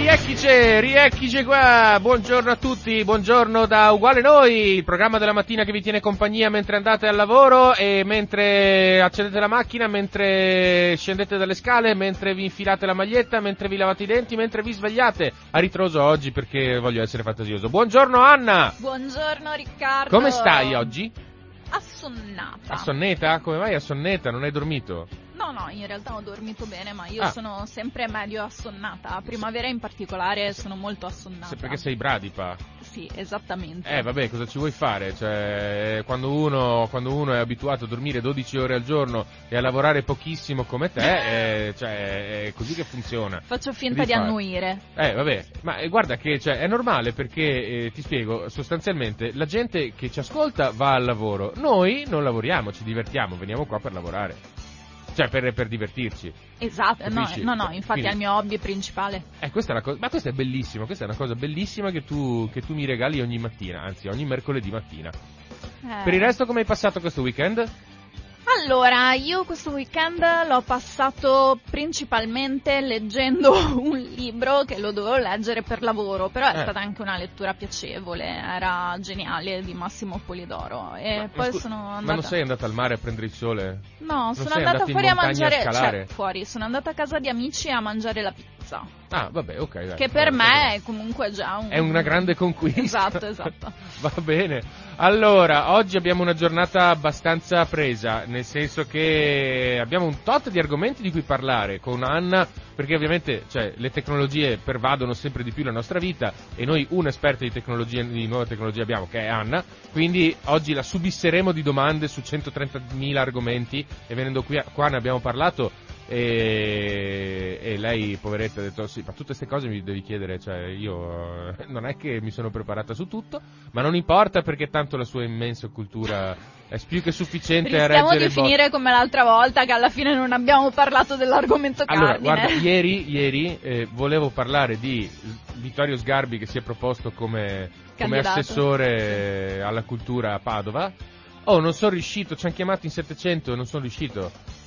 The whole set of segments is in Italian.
riecchice, riecchice qua, buongiorno a tutti, buongiorno da Uguale Noi, il programma della mattina che vi tiene compagnia mentre andate al lavoro e mentre accendete la macchina, mentre scendete dalle scale, mentre vi infilate la maglietta, mentre vi lavate i denti, mentre vi svegliate. A ritroso oggi perché voglio essere fantasioso. Buongiorno Anna! Buongiorno Riccardo. Come stai oggi? Assonnata. Assonneta? Come mai assonneta? Non hai dormito? No, no, in realtà ho dormito bene, ma io Ah. sono sempre medio assonnata. A primavera in particolare sono molto assonnata. Se- perché sei bradipa. Sì, esattamente. Eh vabbè, cosa ci vuoi fare? Cioè, quando uno, quando uno è abituato a dormire 12 ore al giorno e a lavorare pochissimo come te, eh, cioè, è così che funziona. Faccio finta Devi di fare. annuire. Eh, vabbè, ma eh, guarda che cioè, è normale perché, eh, ti spiego, sostanzialmente la gente che ci ascolta va al lavoro, noi non lavoriamo, ci divertiamo, veniamo qua per lavorare. Cioè, per, per divertirci. Esatto, no, no, no, infatti Quindi- è il mio hobby principale. Eh, questa è una cosa, ma questa è bellissima, questa è una cosa bellissima che tu, che tu mi regali ogni mattina, anzi ogni mercoledì mattina. Eh. Per il resto come hai passato questo weekend? Allora, io questo weekend l'ho passato principalmente leggendo un libro che lo dovevo leggere per lavoro, però è Eh. stata anche una lettura piacevole, era geniale di Massimo Polidoro. E Ma- ma poi scu- sono andata... Ma non sei andata al mare a prendere il sole? No, sono sei andata fuori a a mangiare, scalare? cioè fuori, sono andata a casa di amici a mangiare la pizza, Ah, vabbè, ok. Dai, che per Va me bene. è comunque già un... è una grande conquista. Esatto, esatto. Va bene. Allora, oggi abbiamo una giornata abbastanza presa, nel senso che abbiamo un tot di argomenti di cui parlare con Anna, perché ovviamente cioè, le tecnologie pervadono sempre di più la nostra vita e noi un esperto di, tecnologie, di nuova tecnologia abbiamo, che è Anna, quindi oggi la subisseremo di domande su 130.000 argomenti e venendo qui, qua ne abbiamo parlato e, e lei, poveretta, ha detto: Sì, ma tutte queste cose mi devi chiedere. Cioè, io eh, non è che mi sono preparata su tutto, ma non importa perché tanto la sua immensa cultura è più che sufficiente a Rischiamo reggere di il botto. finire come l'altra volta che alla fine non abbiamo parlato dell'argomento Allora, cardine. guarda, ieri, ieri eh, volevo parlare di Vittorio Sgarbi che si è proposto come, come assessore alla cultura a Padova. Oh, non sono riuscito, ci hanno chiamato in 700 e non sono riuscito.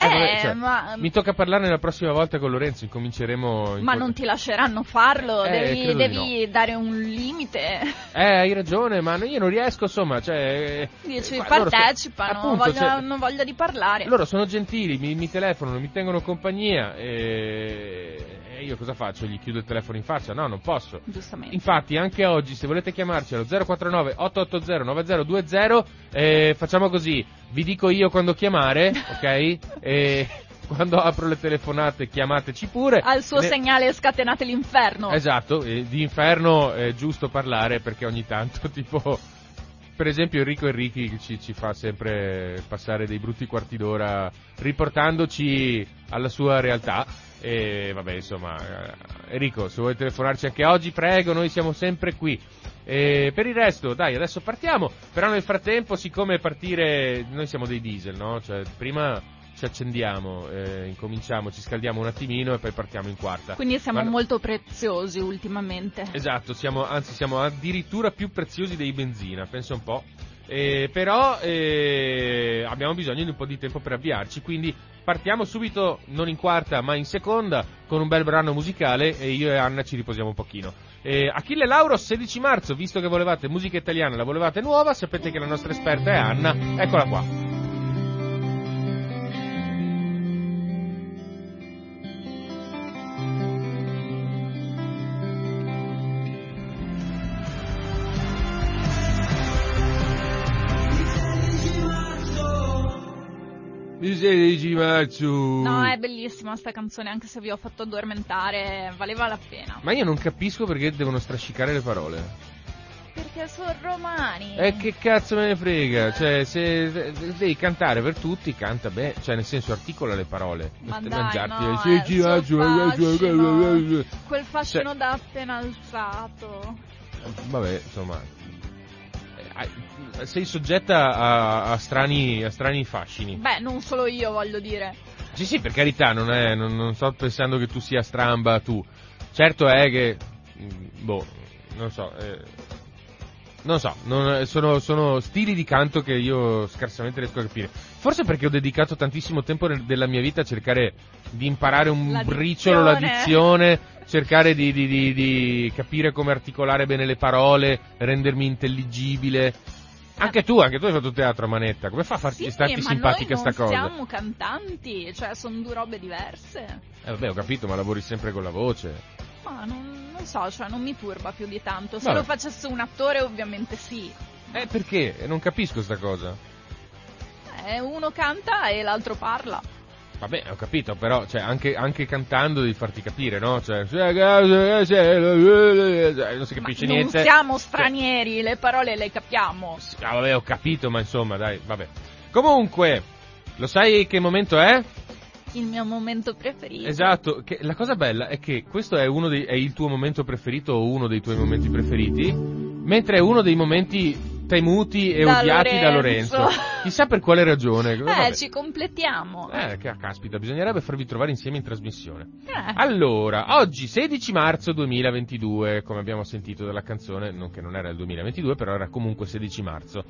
Eh, vabbè, cioè, ma, Mi tocca parlarne la prossima volta con Lorenzo, incominceremo... in ma non ti lasceranno farlo, Eh, devi, devi dare un limite. Eh, hai ragione, ma io non riesco, insomma, cioè... Dici, eh, loro so- partecipano, appunto, voglio, cioè, hanno voglia di parlare. Loro sono gentili, mi, mi telefonano, mi tengono compagnia e... e io cosa faccio? Gli chiudo il telefono in faccia? No, non posso. Giustamente. Infatti, anche oggi, se volete chiamarci allo 049 880 9020, eh, facciamo così, vi dico io quando chiamare, ok? E quando apro le telefonate chiamateci pure. Al suo Ne- segnale scatenate l'inferno. Esatto, eh, di inferno è giusto parlare perché ogni tanto, tipo, per esempio Enrico Enrichi ci, ci fa sempre passare dei brutti quarti d'ora riportandoci alla sua realtà. E vabbè, insomma, eh, Enrico, se vuoi telefonarci anche oggi, prego, noi siamo sempre qui. E per il resto, dai, adesso partiamo. Però nel frattempo, siccome partire, noi siamo dei diesel, no? Cioè, prima ci accendiamo, eh, incominciamo, ci scaldiamo un attimino e poi partiamo in quarta. Quindi siamo Ma- molto preziosi ultimamente. Esatto, siamo, anzi siamo addirittura più preziosi dei benzina, pensa un po'. Eh, però eh, abbiamo bisogno di un po' di tempo per avviarci, quindi partiamo subito, non in quarta ma in seconda, con un bel brano musicale e io e Anna ci riposiamo un pochino. Eh, Achille Lauro, 16 marzo, visto che volevate musica italiana, la volevate nuova, sapete che la nostra esperta è Anna, eccola qua. 16 marzo. No, è bellissima sta canzone, anche se vi ho fatto addormentare, valeva la pena. Ma io non capisco perché devono strascicare le parole. Perché sono romani. E che cazzo me ne frega? Cioè, se se devi cantare per tutti, canta bene. Cioè, nel senso, articola le parole. Ma Non dai, mangiarti no, eh, sì, ah, giù. Quel fascino Cioè- da appena alzato. Vabbè, insomma. Hai- Sei soggetta a, a strani, a strani fascini. Beh, non solo io voglio dire. Sì, sì, per carità, non, è, non, non sto pensando che tu sia stramba tu. Certo è che. mm, Boh, non so. eh, non so, non- sono, sono stili di canto che io scarsamente riesco a capire. Forse perché ho dedicato tantissimo tempo della mia vita a cercare di imparare un La briciolo, la dizione. dizione, cercare di, di- di- di capire come articolare bene le parole, rendermi intelligibile. Anche tu, anche tu hai fatto teatro a manetta. Come fa a farti Sì, starti ma simpatica noi non sta cosa? siamo cantanti, cioè sono due robe diverse. Eh vabbè, ho capito, ma lavori sempre con la voce. Ma non, non so, cioè non mi turba più di tanto. Se Vabbè. lo facesse un attore ovviamente sì. Eh, perché? Eh, Non capisco sta cosa. Eh, uno canta e l'altro parla. Vabbè, ho capito, però, cioè, anche, anche cantando devi farti capire, no? Cioè, non si Ma capisce non niente. siamo stranieri, le parole le capiamo. Ah, vabbè, ho capito, ma insomma, dai, vabbè. Comunque, lo sai che momento è? Il mio momento preferito. Esatto, che la cosa bella è che questo è, uno dei, è il tuo momento preferito o uno dei tuoi momenti preferiti, mentre è uno dei momenti temuti e Da odiati da Lorenzo. Lorenzo. Chissà per quale ragione. Eh, Vabbè. ci completiamo. Eh, che caspita, bisognerebbe farvi trovare insieme in trasmissione. Eh, Allora, oggi 16 marzo 2022, come abbiamo sentito dalla canzone, non che non era il 2022, però era comunque 16 marzo.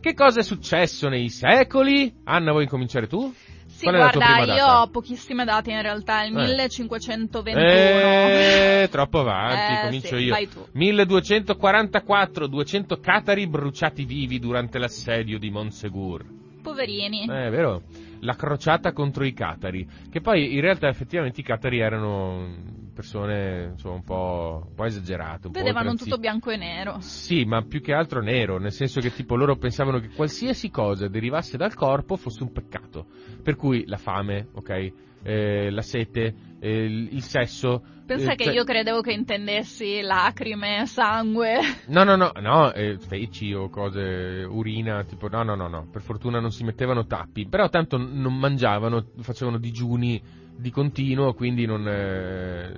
Che cosa è successo nei secoli? Anna, vuoi cominciare tu? Sì, Qual guarda, io data? ho pochissime date in realtà, il Eh. 1521. Eh, troppo avanti, Eh, comincio sì, io. vai tu. 1244, 200 catari bruciati vivi durante l'assedio di Monsegur. Poverini. Eh, è vero? La crociata contro i catari. Che poi in realtà effettivamente i catari erano persone insomma, un po', un po' esagerate. Un po' Vedevano oltranziste. tutto bianco e nero. Sì, ma più che altro nero, nel senso che tipo loro pensavano che qualsiasi cosa derivasse dal corpo fosse un peccato. Per cui la fame, ok? Eh, la sete, eh, il sesso. Pensa eh, che cioè- io credevo che intendessi lacrime, sangue. No, no, no, no, eh, feci o cose, urina, tipo, no, no, no, no, per fortuna non si mettevano tappi, però tanto non mangiavano, facevano digiuni di continuo, quindi non, eh,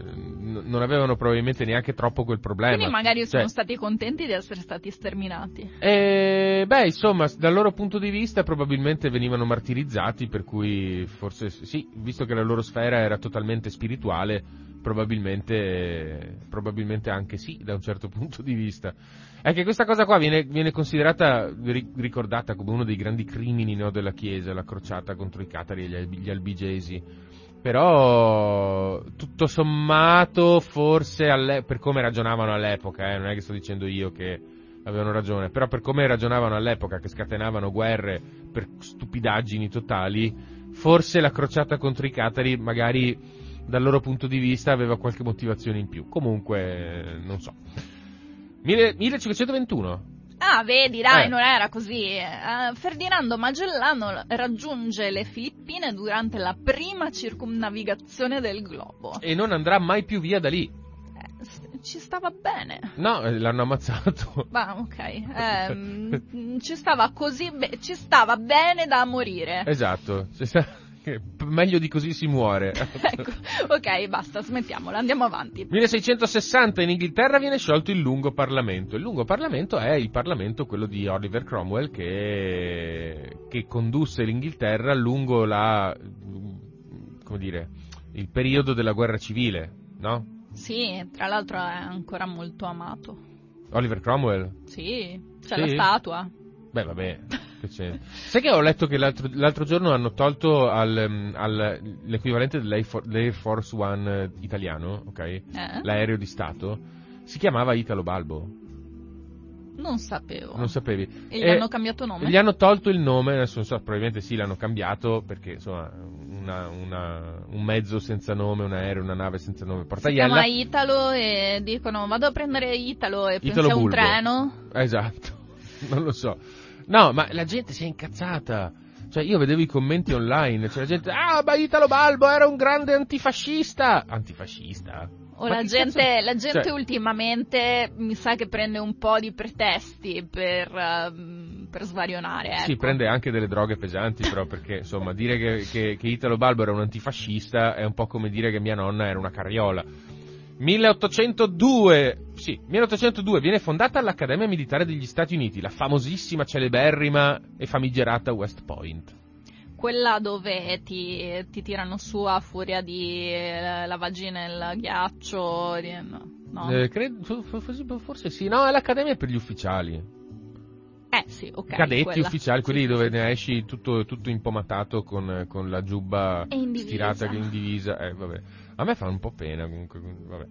non avevano probabilmente neanche troppo quel problema. Quindi magari sono Cioè, stati contenti di essere stati sterminati. eh, beh, insomma, dal loro punto di vista probabilmente venivano martirizzati, per cui forse sì, visto che la loro sfera era totalmente spirituale, probabilmente, probabilmente anche sì, da un certo punto di vista. È che questa cosa qua viene, viene considerata, ri- ricordata come uno dei grandi crimini no, della Chiesa, la crociata contro i catari e gli albigesi. Però, tutto sommato, forse alle- per come ragionavano all'epoca, eh, non è che sto dicendo io che avevano ragione, però per come ragionavano all'epoca, che scatenavano guerre per stupidaggini totali, forse la crociata contro i catari magari dal loro punto di vista aveva qualche motivazione in più. Comunque, eh, non so. Mille- 1521. Ah, vedi, dai, Eh. non era così. Eh, Ferdinando Magellano raggiunge le Filippine durante la prima circumnavigazione del globo. E non andrà mai più via da lì. Eh, ci stava bene. No, eh, l'hanno ammazzato. Ma ok, ehm, ci stava così, be- ci stava bene da morire. Esatto. Ci sta- che p- Meglio di così si muore. ecco, ok, basta, smettiamola, andiamo avanti. 1660 in Inghilterra viene sciolto il lungo Parlamento. Il lungo Parlamento è il Parlamento, quello di Oliver Cromwell, che, che condusse l'Inghilterra lungo la, come dire, il periodo della guerra civile, no? Sì, tra l'altro è ancora molto amato. Oliver Cromwell? Sì, c'è Sì? la statua. Beh, vabbè. che c'è. Sai che ho letto che l'altro, l'altro giorno hanno tolto al, um, al- l'equivalente dell'Air For- l'Air Force One eh, italiano, ok? Eh? L'aereo di Stato. Si chiamava Italo Balbo. Non sapevo. Non sapevi? E gli Eh, hanno cambiato nome? Gli hanno tolto il nome, adesso non so, probabilmente sì l'hanno cambiato perché insomma una- una- un mezzo senza nome, un aereo, una nave senza nome porta Si chiama Italo e dicono vado a prendere Italo e Italo a un treno. Esatto, non lo so. No, ma la gente si è incazzata. Cioè, io vedevo i commenti online, cioè la gente, ah, ma Italo Balbo era un grande antifascista. Antifascista? O la gente, la gente cioè- ultimamente mi sa che prende un po' di pretesti per, ehm, per svarionare. Ecco. Sì, prende anche delle droghe pesanti, però, perché insomma, dire che, che, che Italo Balbo era un antifascista è un po' come dire che mia nonna era una carriola. 1802, sì, 1802 viene fondata l'Accademia Militare degli Stati Uniti, la famosissima, celeberrima e famigerata West Point. Quella dove ti, ti tirano su a furia di eh, nel ghiaccio. di- no, no. Eh, credo- fo- fo- forse sì, no, è l'Accademia per gli ufficiali. Eh sì, ok. Cadetti quella. ufficiali, quelli Sì, dove sì, ne esci tutto, tutto impomatato con, con la giubba stirata in divisa. Eh, vabbè. A me fa un po' pena comunque. Vabbè.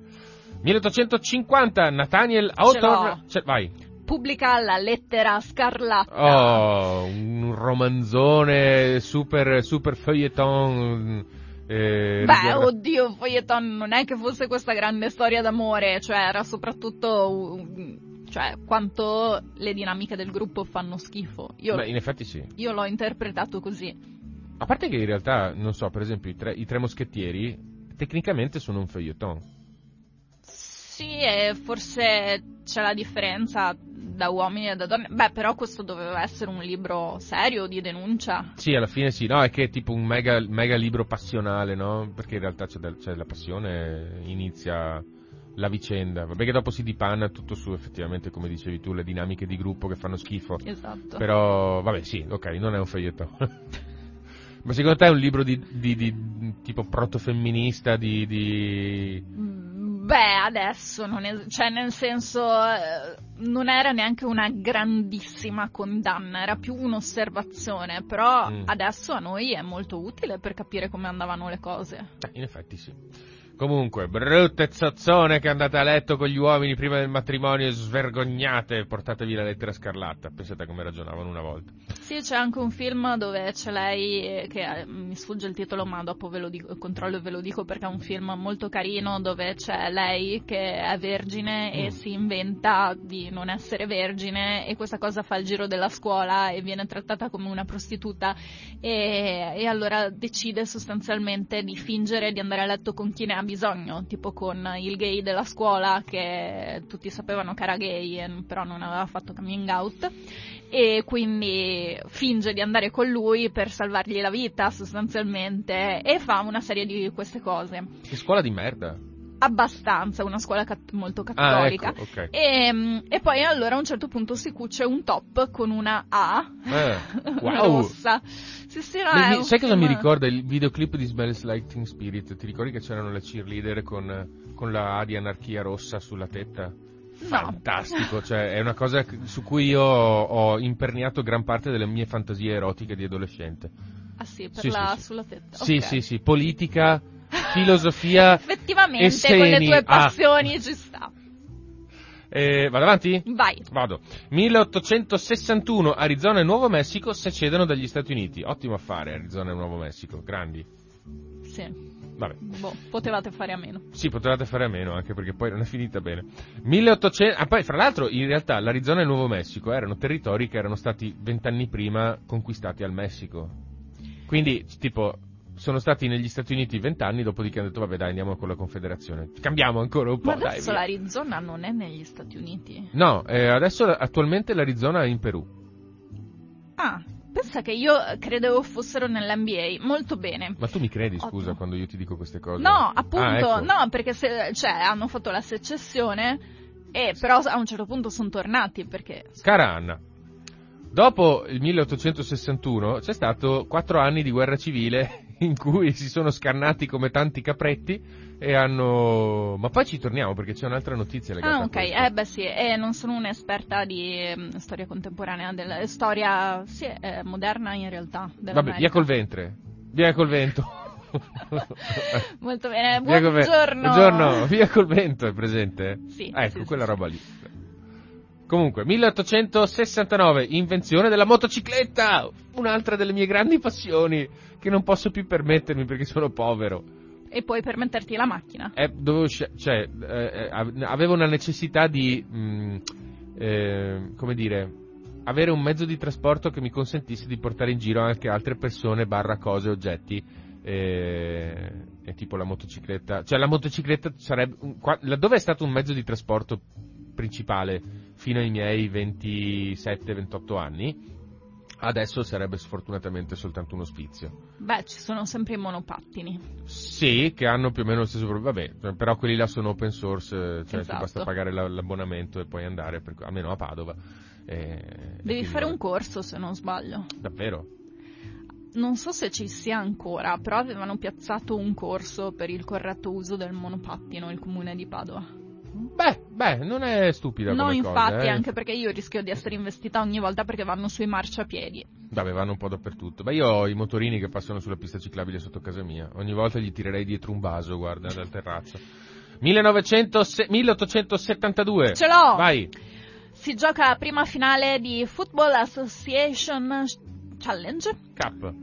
1850 Nathaniel Hawthorne. vai. Pubblica la lettera scarlatta. Oh, un romanzone super, super feuilleton. eh, Beh, riguarda- oddio, Foyeton non è che fosse questa grande storia d'amore, cioè era soprattutto cioè, quanto le dinamiche del gruppo fanno schifo. Io, Beh, in effetti sì. io l'ho interpretato così. A parte che in realtà, non so, per esempio, i tre, i tre moschettieri tecnicamente sono un feuilleton. Sì, e forse c'è la differenza da uomini e da donne. Beh, però questo doveva essere un libro serio di denuncia. Sì, alla fine sì, no, è che è tipo un mega, mega libro passionale, no? Perché in realtà c'è, del- c'è la passione, inizia la vicenda. Vabbè che dopo si dipanna tutto su effettivamente, come dicevi tu, le dinamiche di gruppo che fanno schifo. Esatto. Però, vabbè sì, ok, non è un feuilleton. Ma secondo te è un libro di, di- di- tipo protofemminista, di... di... Mm, Beh, adesso non è, cioè nel senso eh, non era neanche una grandissima condanna, era più un'osservazione, però Mm. adesso a noi è molto utile per capire come andavano le cose. Eh, in effetti sì. Comunque, brutte zozzone che andate a letto con gli uomini prima del matrimonio, svergognate e portatevi la lettera scarlatta. Pensate come ragionavano una volta. Sì, c'è anche un film dove c'è lei, eh, che eh, mi sfugge il titolo, ma dopo ve lo dico, controllo e ve lo dico perché è un film molto carino dove c'è lei che è vergine e Mm. si inventa di non essere vergine e questa cosa fa il giro della scuola e viene trattata come una prostituta e, e allora decide sostanzialmente di fingere di andare a letto con chi ne ha bisogno, tipo con il gay della scuola che tutti sapevano che era gay e- però non aveva fatto coming out e quindi finge di andare con lui per salvargli la vita sostanzialmente e fa una serie di queste cose. Che scuola di merda. Abbastanza, una scuola cat- molto Ah, cattolica. ecco, ok. E, mm, e poi allora a un certo punto si cuce un top con una A Eh, wow. rossa. Sì, sì, no, un sai cosa mi ricorda il videoclip di Smells Like Teen Spirit? Ti ricordi che c'erano le cheerleader con, con la A di anarchia rossa sulla tetta? Fantastico, cioè è una cosa su cui io ho, imperniato gran parte delle mie fantasie erotiche di adolescente. Ah sì, per Sì, la sì, sulla tetta. Sì, ok. sì, sì, politica, filosofia. Effettivamente e con le seni. tue Ah. passioni ci sta. Eh, vado avanti? Vai. Vado. 1861 Arizona e Nuovo Messico secedono dagli Stati Uniti. Ottimo affare Arizona e Nuovo Messico, grandi. Sì. Vabbè. Boh, potevate fare a meno. Sì, potevate fare a meno, anche perché poi non è finita bene. 1800... Ah, poi, fra l'altro, in realtà l'Arizona e il Nuovo Messico erano territori che erano stati vent'anni prima conquistati al Messico. Quindi, tipo, sono stati negli Stati Uniti vent'anni, dopodiché hanno detto, vabbè dai, andiamo con la Confederazione. Cambiamo ancora un po', Ma dai. adesso via. l'Arizona non è negli Stati Uniti. No, eh, adesso attualmente l'Arizona è in Perù. Ah, pensa che io credevo fossero nell'NBA. Molto bene. Ma tu mi credi, scusa, Ottimo. quando io ti dico queste cose? No, appunto, Ah, ecco. no, perché se, cioè, hanno fatto la secessione e però a un certo punto sono tornati perché Cara Anna, dopo il 1861 c'è stato quattro anni di guerra civile in cui si sono scannati come tanti capretti e hanno... Ma poi ci torniamo perché c'è un'altra notizia legata Ah, ok, eh beh sì, e non sono un'esperta di mm, storia contemporanea, della storia sì, eh, moderna in realtà. Vabbè, via col ventre, via col vento. Molto bene, Via col buongiorno. Buongiorno, via col vento, è presente? Sì, Ah, ecco, sì, quella sì, roba lì. Comunque, 1869, invenzione della motocicletta! Un'altra delle mie grandi passioni che non posso più permettermi perché sono povero. E poi per metterti la macchina. Eh, dovevo cioè, eh, eh, ave- avevo una necessità di, mh, eh, come dire, avere un mezzo di trasporto che mi consentisse di portare in giro anche altre persone, barra cose, oggetti. eh, è tipo la motocicletta, cioè la motocicletta sarebbe, qua- laddove è stato un mezzo di trasporto principale fino ai miei 27-28 anni, adesso sarebbe sfortunatamente soltanto un ospizio. Beh, ci sono sempre i monopattini. Sì, che hanno più o lo stesso problema, vabbè, però quelli là sono open source, cioè ti Esatto. basta pagare la- l'abbonamento e poi andare, per- almeno a Padova. eh, e Devi quindi, fare un corso, se non sbaglio. Davvero? Non so se ci sia ancora, però avevano piazzato un corso per il corretto uso del monopattino il comune di Padova. Beh, beh, non è stupida No, infatti, cosa, eh. anche perché io rischio di essere investita ogni volta perché vanno sui marciapiedi. Vabbè, vanno un po' dappertutto. Beh, io ho i motorini che passano sulla pista ciclabile sotto casa mia. Ogni volta gli tirerei dietro un vaso, guarda, dal terrazzo. 1900 se- 1872. Ce l'ho! Vai. Si gioca la prima finale di Football Association Challenge, Cap.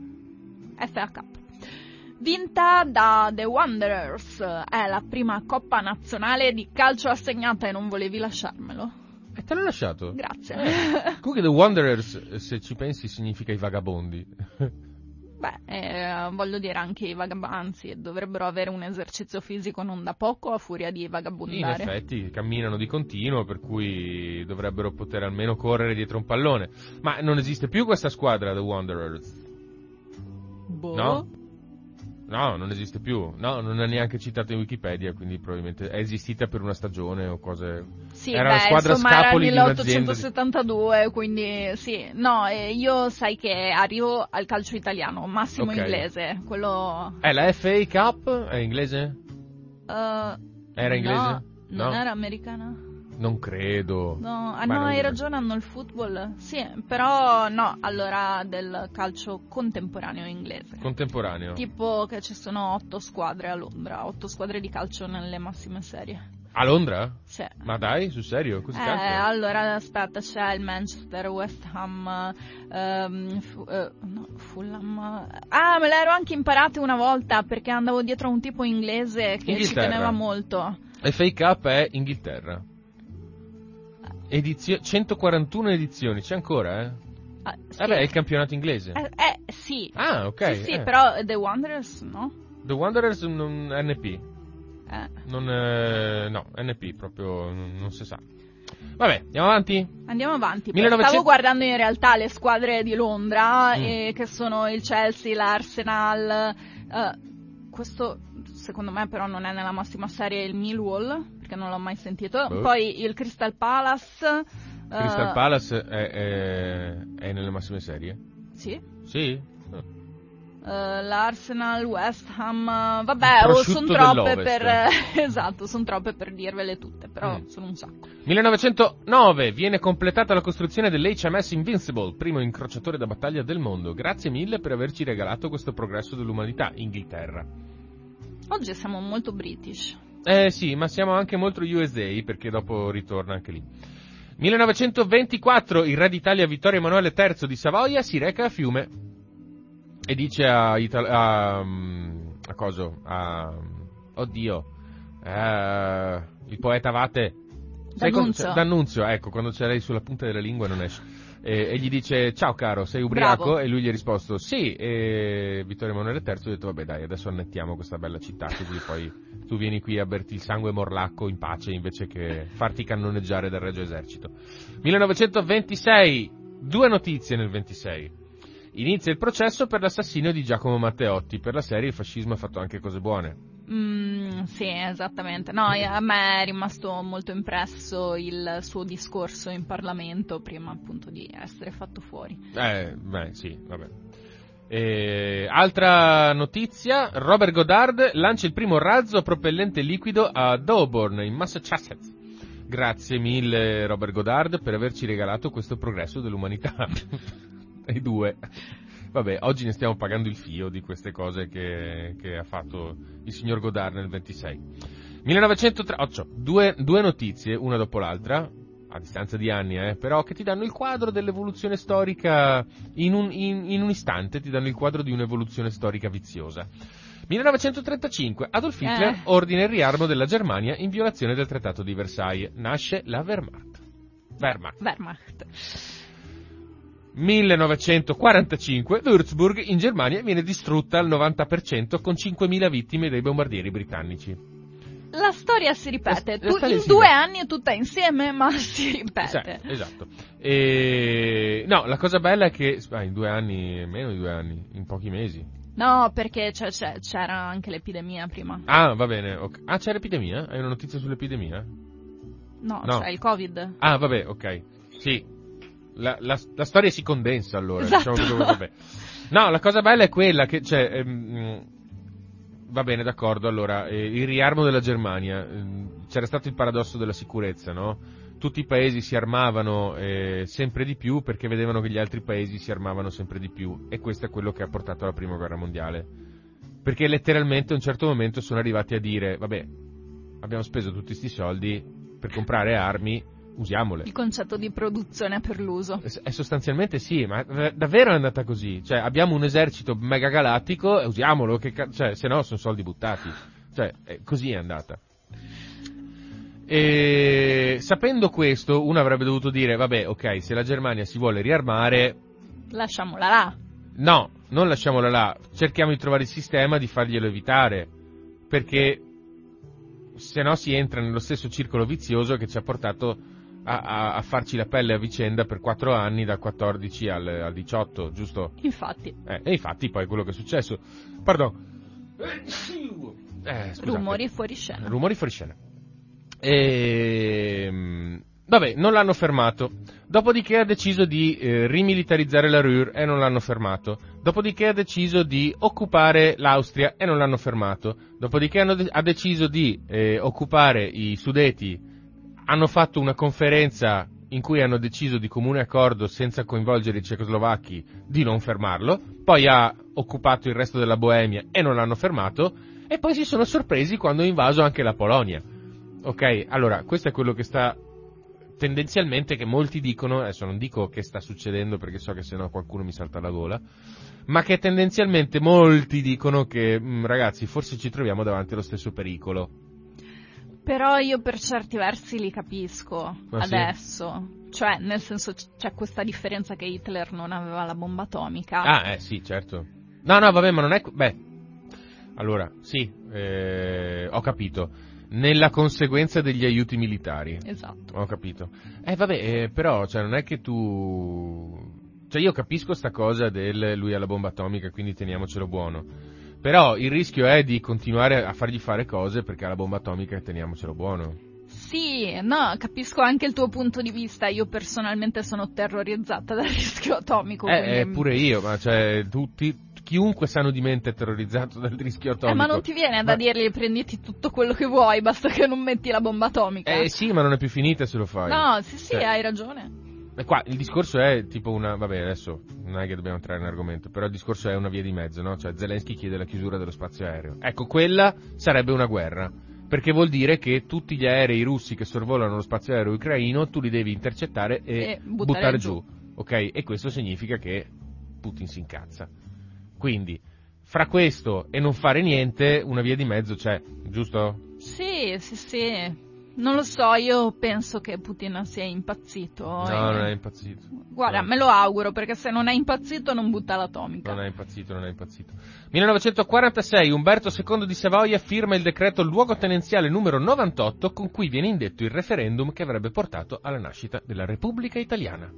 FA Cup. Vinta da The Wanderers, è la prima coppa nazionale di calcio assegnata e non volevi lasciarmelo. E te l'ho lasciato? Grazie. Eh. Comunque The Wanderers, se ci pensi, significa i vagabondi. Beh, eh, voglio dire anche i vagabanzi dovrebbero avere un esercizio fisico non da poco a furia di In vagabondare. effetti, camminano di continuo, per cui dovrebbero poter almeno correre dietro un pallone. Ma non esiste più questa squadra, The Wanderers. Boh. No? No, non esiste più. No, non è neanche citata in Wikipedia, quindi probabilmente è esistita per una stagione o cose... Sì, Era beh, la squadra insomma, scapoli era un'azienda di- 1872, quindi sì. No, eh, io sai che arrivo al calcio italiano, massimo Ok. inglese, quello... Eh, la FA Cup è inglese? eh, Era inglese? No, non No. era americana? Non credo. No, ah, no, hai ragione, hanno il football. Sì, però no, allora del calcio contemporaneo inglese. Contemporaneo. Tipo che ci sono otto squadre a Londra, otto squadre di calcio nelle massime serie. A Londra? Sì. Ma dai, sul serio? Così Eh, tanto? allora aspetta, c'è il Manchester, West Ham, ehm, Fu- eh, no, Fulham. Ah, me l'ero anche imparata una volta perché andavo dietro a un tipo inglese che ci teneva molto. FA Cup è Inghilterra. Edizio- 141 edizioni, c'è ancora, eh? Ah, sì. Vabbè, è il campionato inglese. Eh, eh, sì. Ah, ok. sì, sì, eh. però The Wanderers no? The Wanderers non NP. Eh, Non, eh, no, NP proprio non, non si sa. Vabbè, andiamo avanti. Andiamo avanti. 1900 Stavo guardando in realtà le squadre di Londra, Mm. eh, che sono il Chelsea, l'Arsenal. eh, questo secondo me però non è nella massima serie il Millwall, perché non l'ho mai sentito. Boh. Poi il Crystal Palace. Crystal Palace è, è- è nelle massime serie? Sì. Sì? eh, L'Arsenal, West Ham, eh, vabbè, oh, sono troppe per esatto, sono troppe per dirvele tutte, però Mm. sono un sacco. 1909 viene completata la costruzione dell'HMS Invincible, primo incrociatore da battaglia del mondo. Grazie mille per averci regalato questo progresso dell'umanità, Inghilterra. Oggi siamo molto british. Eh sì, ma siamo anche molto USA perché dopo ritorna anche lì. 1924 il re d'Italia Vittorio Emanuele III di Savoia si reca a Fiume e dice a, Ital- a, mm, a coso a oddio eh, il poeta Vate D'Annunzio. D'Annunzio ecco quando c'è lei sulla punta della lingua non esce e, e gli dice ciao caro sei ubriaco Bravo. e lui gli ha risposto sì e Vittorio Emanuele III ha detto vabbè dai adesso annettiamo questa bella città così poi tu vieni qui a berti il sangue morlacco in pace invece che farti cannoneggiare dal Regio Esercito 1926 due notizie nel 26 Inizia il processo per l'assassinio di Giacomo Matteotti. Per la serie il fascismo ha fatto anche cose buone. Mm, sì, esattamente. No, a me è rimasto molto impresso il suo discorso in Parlamento prima appunto di essere fatto fuori. Eh, beh, sì, vabbè. E, altra notizia, Robert Goddard lancia il primo razzo a propellente liquido a Doborn, in Massachusetts. Grazie mille Robert Goddard per averci regalato questo progresso dell'umanità. I due. Vabbè, oggi ne stiamo pagando il fio di queste cose che, che ha fatto il signor Goddard nel 26. 1938, due, due notizie, una dopo l'altra, a distanza di anni, eh, però che ti danno il quadro dell'evoluzione storica in un, in- in un istante, ti danno il quadro di un'evoluzione storica viziosa. 1935, Adolf Hitler Eh. ordina il riarmo della Germania in violazione del trattato di Versailles. Nasce la Wehrmacht. Wehrmacht. Wehrmacht. 1945 Würzburg in Germania viene distrutta al 90% con 5.000 vittime dei bombardieri britannici. La storia si ripete, La- la storia in si due ripete. anni è tutta insieme, ma si ripete. Esatto, esatto. E... No, la cosa bella è che... ah, in due anni, meno di due anni, in pochi mesi. No, perché c'è- c'è- c'era anche l'epidemia prima. Ah, va bene. ok. Ah, c'è l'epidemia? Hai una notizia sull'epidemia? No, No. c'è il Covid. Ah, vabbè, ok. Sì. La, la- la storia si condensa allora. Esatto. Diciamo che, vabbè. No, la cosa bella è quella che cioè, ehm, va bene, d'accordo. Allora, eh, il riarmo della Germania. ehm, c'era stato il paradosso della sicurezza, no? Tutti i paesi si armavano eh, sempre di più perché vedevano che gli altri paesi si armavano sempre di più. E questo è quello che ha portato alla prima guerra mondiale. Perché letteralmente a un certo momento sono arrivati a dire, vabbè, abbiamo speso tutti questi soldi per comprare armi, usiamole. Il concetto di produzione per l'uso. Eh, eh, sostanzialmente sì, ma davvero è andata così. Cioè, abbiamo un esercito megagalattico e usiamolo, che ca- cioè, se no sono soldi buttati. Cioè, eh, così è andata. E sapendo questo, uno avrebbe dovuto dire, vabbè, ok, se la Germania si vuole riarmare, Lasciamola là. no, non lasciamola là, cerchiamo di trovare il sistema di farglielo evitare, perché se no si entra nello stesso circolo vizioso che ci ha portato a, a- farci la pelle a vicenda per quattro anni, dal 14 al, al 18, giusto? Infatti, Eh, e infatti poi quello che è successo. Pardon. Eh, rumori fuori scena. Rumori fuori scena. Ehm, vabbè, non l'hanno fermato. Dopodiché ha deciso di eh, rimilitarizzare la Ruhr e non l'hanno fermato. Dopodiché ha deciso di occupare l'Austria e non l'hanno fermato. Dopodiché hanno de- ha deciso di eh, occupare i Sudeti. Hanno fatto una conferenza in cui hanno deciso di comune accordo, senza coinvolgere i cecoslovacchi, di non fermarlo. Poi ha occupato il resto della Boemia e non l'hanno fermato. E poi si sono sorpresi quando ha invaso anche la Polonia. Ok, allora, questo è quello che sta tendenzialmente che molti dicono, adesso non dico che sta succedendo perché so che sennò qualcuno mi salta la gola, ma che tendenzialmente molti dicono che "Mm, ragazzi, forse ci troviamo davanti allo stesso pericolo. Però io per certi versi li capisco Ma sì? adesso. Cioè, nel senso c'è questa differenza che Hitler non aveva la bomba atomica. Ah, eh sì, certo. No, no, vabbè, ma non è beh. Allora, sì, eh, ho capito. Nella conseguenza degli aiuti militari. Esatto. Ho capito. Eh vabbè, eh, però, cioè, non è che tu... Cioè, io capisco sta cosa del lui ha la bomba atomica, quindi teniamocelo buono. Però il rischio è di continuare a fargli fare cose perché ha la bomba atomica e teniamocelo buono. Sì, no, capisco anche il tuo punto di vista. Io personalmente sono terrorizzata dal rischio atomico. Eh, quindi- eh, pure io, ma cioè, tutti... Chiunque sano di mente è terrorizzato dal rischio Eh, atomico. ma non ti viene da Ma- dirgli prenditi tutto quello che vuoi, basta che non metti la bomba atomica. Eh sì, ma non è più finita se lo fai. no, sì, sì, Cioè, hai ragione. E qua il discorso è tipo una. Vabbè, adesso non è che dobbiamo entrare in argomento, però il discorso è una via di mezzo, no? Cioè Zelensky chiede la chiusura dello spazio aereo. Ecco, quella sarebbe una guerra. Perché vuol dire che tutti gli aerei russi che sorvolano lo spazio aereo ucraino tu li devi intercettare e, E buttare buttare giù. giù. Ok? E questo significa che Putin si incazza. Quindi, fra questo e non fare niente, una via di mezzo c'è, giusto? Sì, sì, sì. Non lo so, io penso che Putin sia impazzito. No, e- non è impazzito. Guarda, No. me lo auguro, perché se non è impazzito non butta l'atomica. Non è impazzito, non è impazzito. 1946 Umberto II di Savoia firma il decreto luogotenenziale numero 98 con cui viene indetto il referendum che avrebbe portato alla nascita della Repubblica Italiana.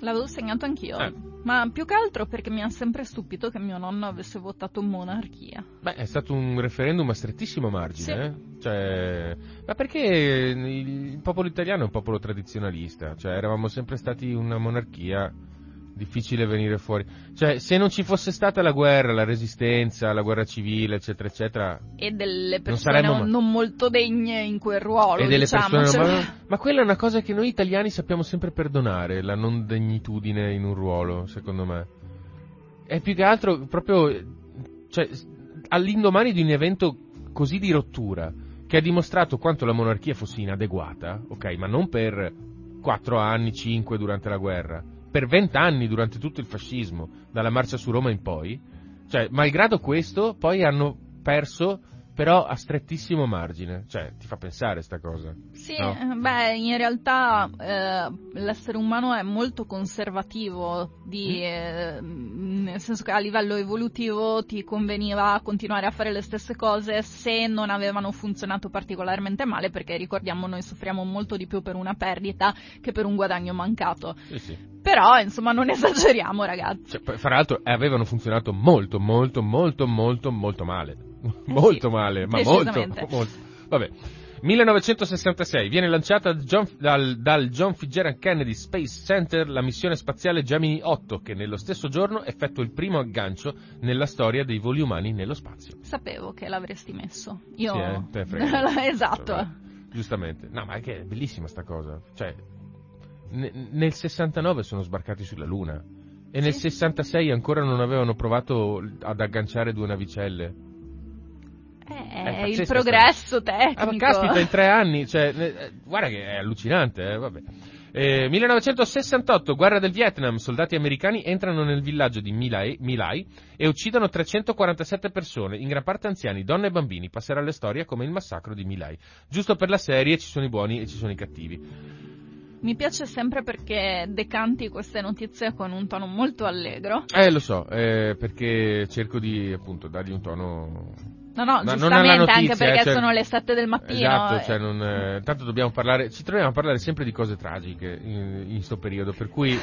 L'avevo segnato anch'io. Eh. Ma più che altro perché mi ha sempre stupito che mio nonno avesse votato monarchia. Beh, è stato un referendum a strettissimo margine, eh? Cioè, ma perché il popolo italiano è un popolo tradizionalista, cioè eravamo sempre stati una monarchia, difficile venire fuori. Cioè, se non ci fosse stata la guerra, la resistenza, la guerra civile, eccetera, eccetera, E delle Non persone saremmo non, ma- molto degne in quel ruolo. e delle diciamo, persone cioè- ma, ma quella è una cosa che noi italiani sappiamo sempre perdonare la non degnitudine in un ruolo secondo me è più che altro proprio cioè, all'indomani di un evento così di rottura che ha dimostrato quanto la monarchia fosse inadeguata ok ma non per 4 anni 5 durante la guerra per 20 anni durante tutto il fascismo dalla marcia su Roma in poi cioè malgrado questo poi hanno perso però a strettissimo margine, cioè ti fa pensare sta cosa. Sì, no? eh, beh, in realtà eh, l'essere umano è molto conservativo, di, eh, nel senso che a livello evolutivo ti conveniva continuare a fare le stesse cose se non avevano funzionato particolarmente male, perché ricordiamo noi soffriamo molto di più per una perdita che per un guadagno mancato. Sì, sì. Però, insomma, non esageriamo, ragazzi. Cioè, fra l'altro avevano funzionato molto, molto, molto, molto, molto male. molto sì, male, ma molto, molto. Vabbè. 1966 viene lanciata John- dal, dal John Fitzgerald Kennedy Space Center la missione spaziale Gemini 8 che nello stesso giorno effettua il primo aggancio nella storia dei voli umani nello spazio. Sapevo che l'avresti messo. Io... Sì, eh, te frega. esatto. Cioè, giustamente. No, ma è che è bellissima sta cosa. Cioè, ne- nel 69 sono sbarcati sulla Luna e nel Sì. 66 ancora non avevano provato ad agganciare due navicelle. Eh, È il progresso Ah, ma tecnico. caspita, in tre anni, cioè, eh, guarda che è allucinante, eh, vabbè. Eh, 1968, guerra del Vietnam, soldati americani entrano nel villaggio di Milai, Milai e uccidono 347 persone, in gran parte anziani, donne e bambini. Passerà alla storia come il massacro di Milai. Giusto per la serie ci sono i buoni e ci sono i cattivi. Mi piace sempre perché decanti queste notizie con un tono molto allegro. Eh, lo so, eh, perché cerco di, appunto, dargli un tono... No, no, Ma giustamente, notizia, anche perché cioè- sono le 7 del mattino. Esatto, eh. cioè non, eh, tanto dobbiamo parlare, ci troviamo a parlare sempre di cose tragiche in, in sto periodo, per cui...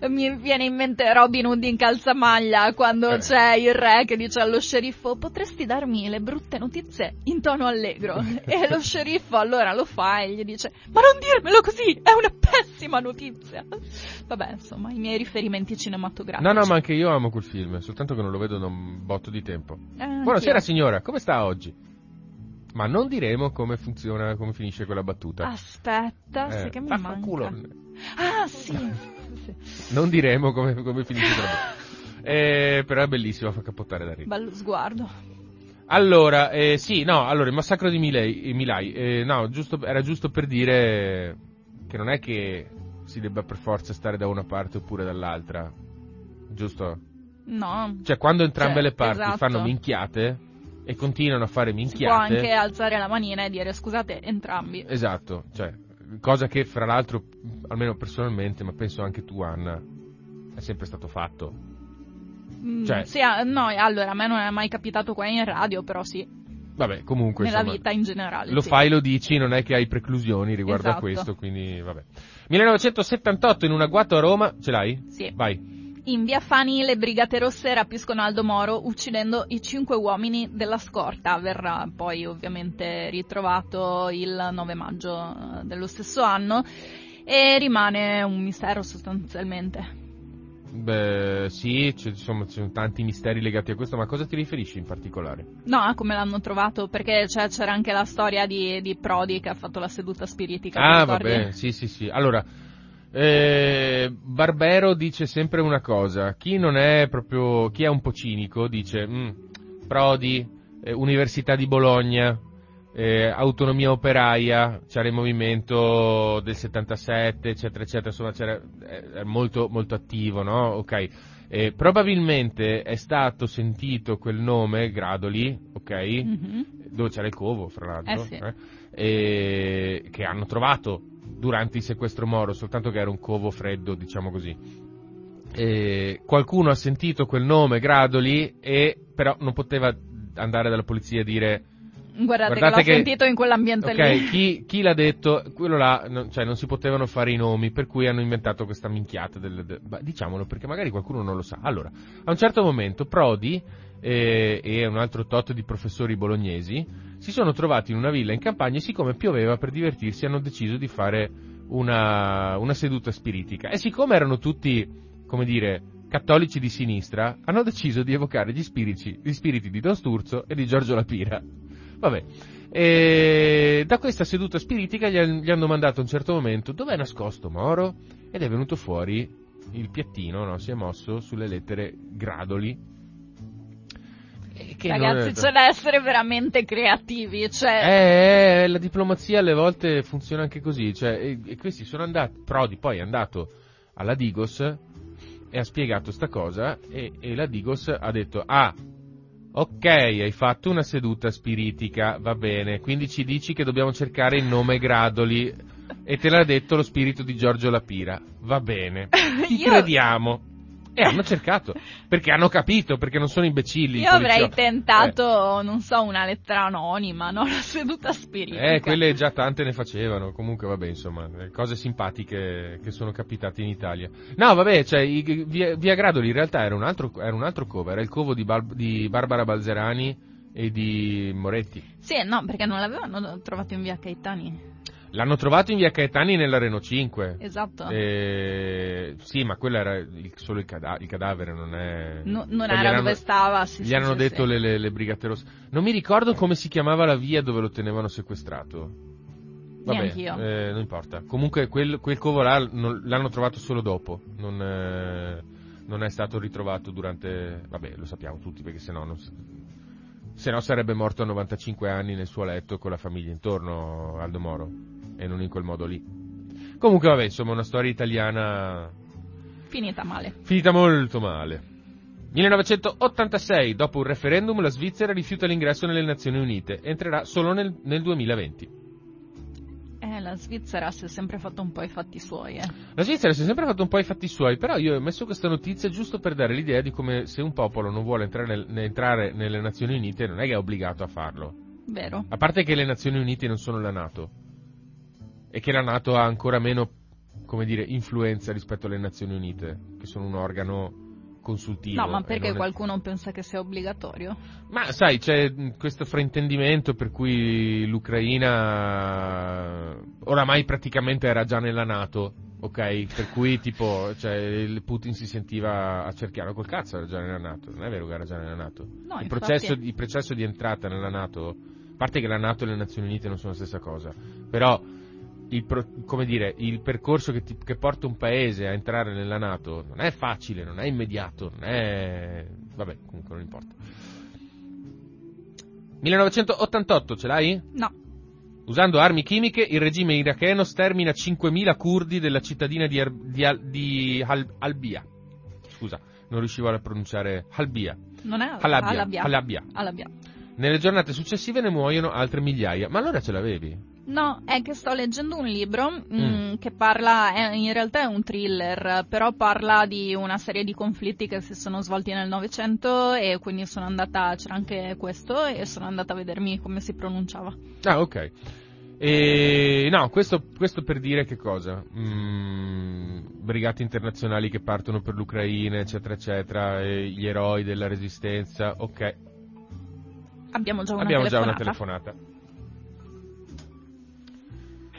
eh, Mi viene in mente Robin Hood in calzamaglia quando Eh. c'è il re che dice allo sceriffo potresti darmi le brutte notizie in tono allegro e lo sceriffo allora lo fa e gli dice ma non dirmelo così è una pessima notizia vabbè insomma i miei riferimenti cinematografici No, no, ma anche io amo quel film, soltanto che non lo vedo da un botto di tempo. Eh. Buonasera signora, come sta oggi? Ma non diremo come funziona, come finisce quella battuta. aspetta Eh, sai che mi manca ah sì, sì. Non diremo come, come finisce quella battuta. Eh, però è bellissimo, fa capottare da ridere. bello sguardo Allora, eh, sì, no, allora, il massacro di Milei, Milai, eh, no, giusto, era giusto per dire che non è che si debba per forza stare da una parte oppure dall'altra, giusto? no Cioè, quando entrambe Cioè, le parti esatto. fanno minchiate e continuano a fare si può minchiate, anche alzare la manina e dire scusate entrambi esatto, cioè, cosa che fra l'altro, almeno personalmente, ma penso anche tu Anna, è sempre stato fatto. Mm, Cioè- sì, ah, no, allora a me non è mai capitato qua in radio, però sì, Vabbè, comunque, nella insomma, vita in generale. lo sì. fai, lo dici, non è che hai preclusioni riguardo a Esatto. questo, quindi vabbè. 1978 in un agguato a Roma, ce l'hai? Sì. Vai. In via Fani le brigate rosse rapiscono Aldo Moro uccidendo i cinque uomini della scorta. Verrà poi ovviamente ritrovato il 9 maggio eh, dello stesso anno e rimane un mistero sostanzialmente. Beh, sì, c'è- insomma, ci sono tanti misteri legati a questo, ma a cosa ti riferisci in particolare? No, a come l'hanno trovato, perché cioè, c'era anche la storia di, di Prodi che ha fatto la seduta spiritica. ti Ah, vabbè, sì, sì, sì. Allora, eh, Barbero dice sempre una cosa, chi non è proprio, chi è un po' cinico dice, "Mm, Prodi, eh, Università di Bologna, eh, autonomia operaia, c'era il movimento del 77, eccetera, eccetera, insomma c'era, eh, è molto, molto attivo, no? Ok. Eh, probabilmente è stato sentito quel nome, Gradoli, ok? Mhm. dove c'era il covo, fra l'altro, Eh sì. eh, che hanno trovato durante il sequestro Moro, soltanto che era un covo freddo, diciamo così. E qualcuno ha sentito quel nome, Gradoli, e però non poteva andare dalla polizia a dire Guardate, Guardate che l'ho che- sentito in quell'ambiente lì. ok, chi, chi l'ha detto, quello là, non, cioè non si potevano fare i nomi, per cui hanno inventato questa minchiata del, del- diciamolo perché magari qualcuno non lo sa. Allora, a un certo momento Prodi eh, e un altro tot di professori bolognesi si sono trovati in una villa in campagna e siccome pioveva per divertirsi hanno deciso di fare una, una seduta spiritica. E siccome erano tutti, come dire, cattolici di sinistra, hanno deciso di evocare gli spiriti, gli spiriti di Don Sturzo e di Giorgio Lapira. Vabbè, e da questa seduta spiritica gli, han- gli hanno mandato a un certo momento dove è nascosto Moro ed è venuto fuori il piattino, no? si è mosso sulle lettere Gradoli. Che Ragazzi, è- c'è da essere veramente creativi, cioè... eh, la diplomazia alle volte funziona anche così, cioè, e, e questi sono andati, Prodi poi è andato alla Digos e ha spiegato sta cosa e, e la Digos ha detto, ah, Ok, hai fatto una seduta spiritica, va bene, quindi ci dici che dobbiamo cercare il nome Gradoli. E te l'ha detto lo spirito di Giorgio Lapira, va bene, ti Io- crediamo. E hanno cercato, perché hanno capito, perché non sono imbecilli. Io avrei tentato, non so, una lettera anonima, no? La seduta spiritica. Eh, quelle già tante ne facevano, comunque vabbè, insomma, eh, cose simpatiche che sono capitate in Italia. No, vabbè, cioè, i- via, Via Gradoli in realtà era un altro, era un altro covo, era il covo di, Bal- di Barbara Balzerani e di Moretti. Sì, no, perché non l'avevano trovato in via Caetani. L'hanno trovato in Via Caetani nella Renault 5. Esatto. Eh, sì, ma quello era il- solo il, cada- il cadavere, non è... No- non gli era erano- dove stava, sì, Gli sì, hanno sì, detto sì. Le, le, le brigate rosse. Non mi ricordo come si chiamava la via dove lo tenevano sequestrato. Vabbè, eh, non importa. Comunque quel, quel covo là non- l'hanno trovato solo dopo. Non, eh, non è stato ritrovato durante... Vabbè, lo sappiamo tutti perché sennò non... Se no sarebbe morto a 95 anni nel suo letto con la famiglia intorno, Aldo Moro, e non in quel modo lì. Comunque vabbè, insomma, una storia italiana Finita male. Finita molto male. 1986, dopo un referendum, la Svizzera rifiuta l'ingresso nelle Nazioni Unite. Entrerà solo nel, nel 2020. Eh, la Svizzera si è sempre fatto un po' i fatti suoi, eh. La Svizzera si è sempre fatto un po' i fatti suoi, però io ho messo questa notizia giusto per dare l'idea di come se un popolo non vuole entrare, nel- ne- entrare nelle Nazioni Unite non è che è obbligato a farlo. Vero. A parte che le Nazioni Unite non sono la Nato. E che la Nato ha ancora meno, come dire, influenza rispetto alle Nazioni Unite, che sono un organo consultivo. No, ma perché non è- qualcuno pensa che sia obbligatorio? Ma sai, c'è questo fraintendimento per cui l'Ucraina oramai praticamente era già nella Nato, ok? Per cui tipo, cioè, il Putin si sentiva a cerchiare col cazzo, era già nella Nato, non è vero che era già nella Nato. No, il, infatti- processo, il processo di entrata nella Nato, a parte che la Nato e le Nazioni Unite non sono la stessa cosa, però il, pro- come dire, il percorso che, ti- che porta un paese a entrare nella Nato non è facile, non è immediato, non è... vabbè, comunque non importa. 1988, ce l'hai? No. Usando armi chimiche, il regime iracheno stermina 5.000 curdi della cittadina di, Ar- di Al- di Al- Albia. Scusa, non riuscivo a pronunciare Albia. Non è Halabia. Halabia. Halabia. Halabia. Nelle giornate successive ne muoiono altre migliaia. Ma allora ce l'avevi? No, è che sto leggendo un libro mm, Mm. che parla, è- in realtà è un thriller, però parla di una serie di conflitti che si sono svolti nel Novecento e quindi sono andata, c'era anche questo e sono andata a vedermi come si pronunciava. Ah, ok. E, no, questo, questo per dire che cosa? Mm, brigate internazionali che partono per l'Ucraina, eccetera, eccetera, e gli eroi della resistenza. Ok, Abbiamo già una abbiamo già telefonata. una telefonata.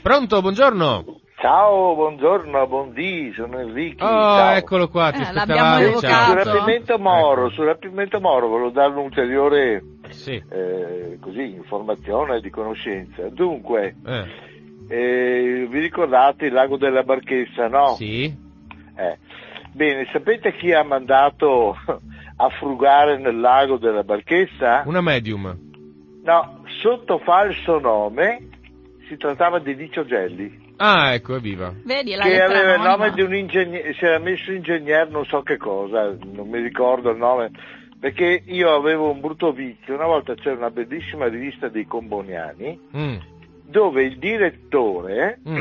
Pronto, buongiorno. Ciao, buongiorno, buondì, sono Enrico. Oh, ciao. eccolo qua, ti Eh, aspettavamo. Sul rapimento Moro, Ecco. sul rapimento Moro volevo dare un'ulteriore Sì. eh, così, informazione di conoscenza. Dunque, Eh, eh, vi ricordate il lago della Barchessa, no? sì. Eh. Bene, sapete chi ha mandato a frugare nel lago della Barchessa? Una medium. No, sotto falso nome si trattava di Licio Gelli. Ah, ecco, evviva. Vedi la che aveva il nome di un ingegnere, si era messo ingegnere non so che cosa, non mi ricordo il nome, perché io avevo un brutto vizio, una volta c'era una bellissima rivista dei Comboniani, Mm. dove il direttore Mm.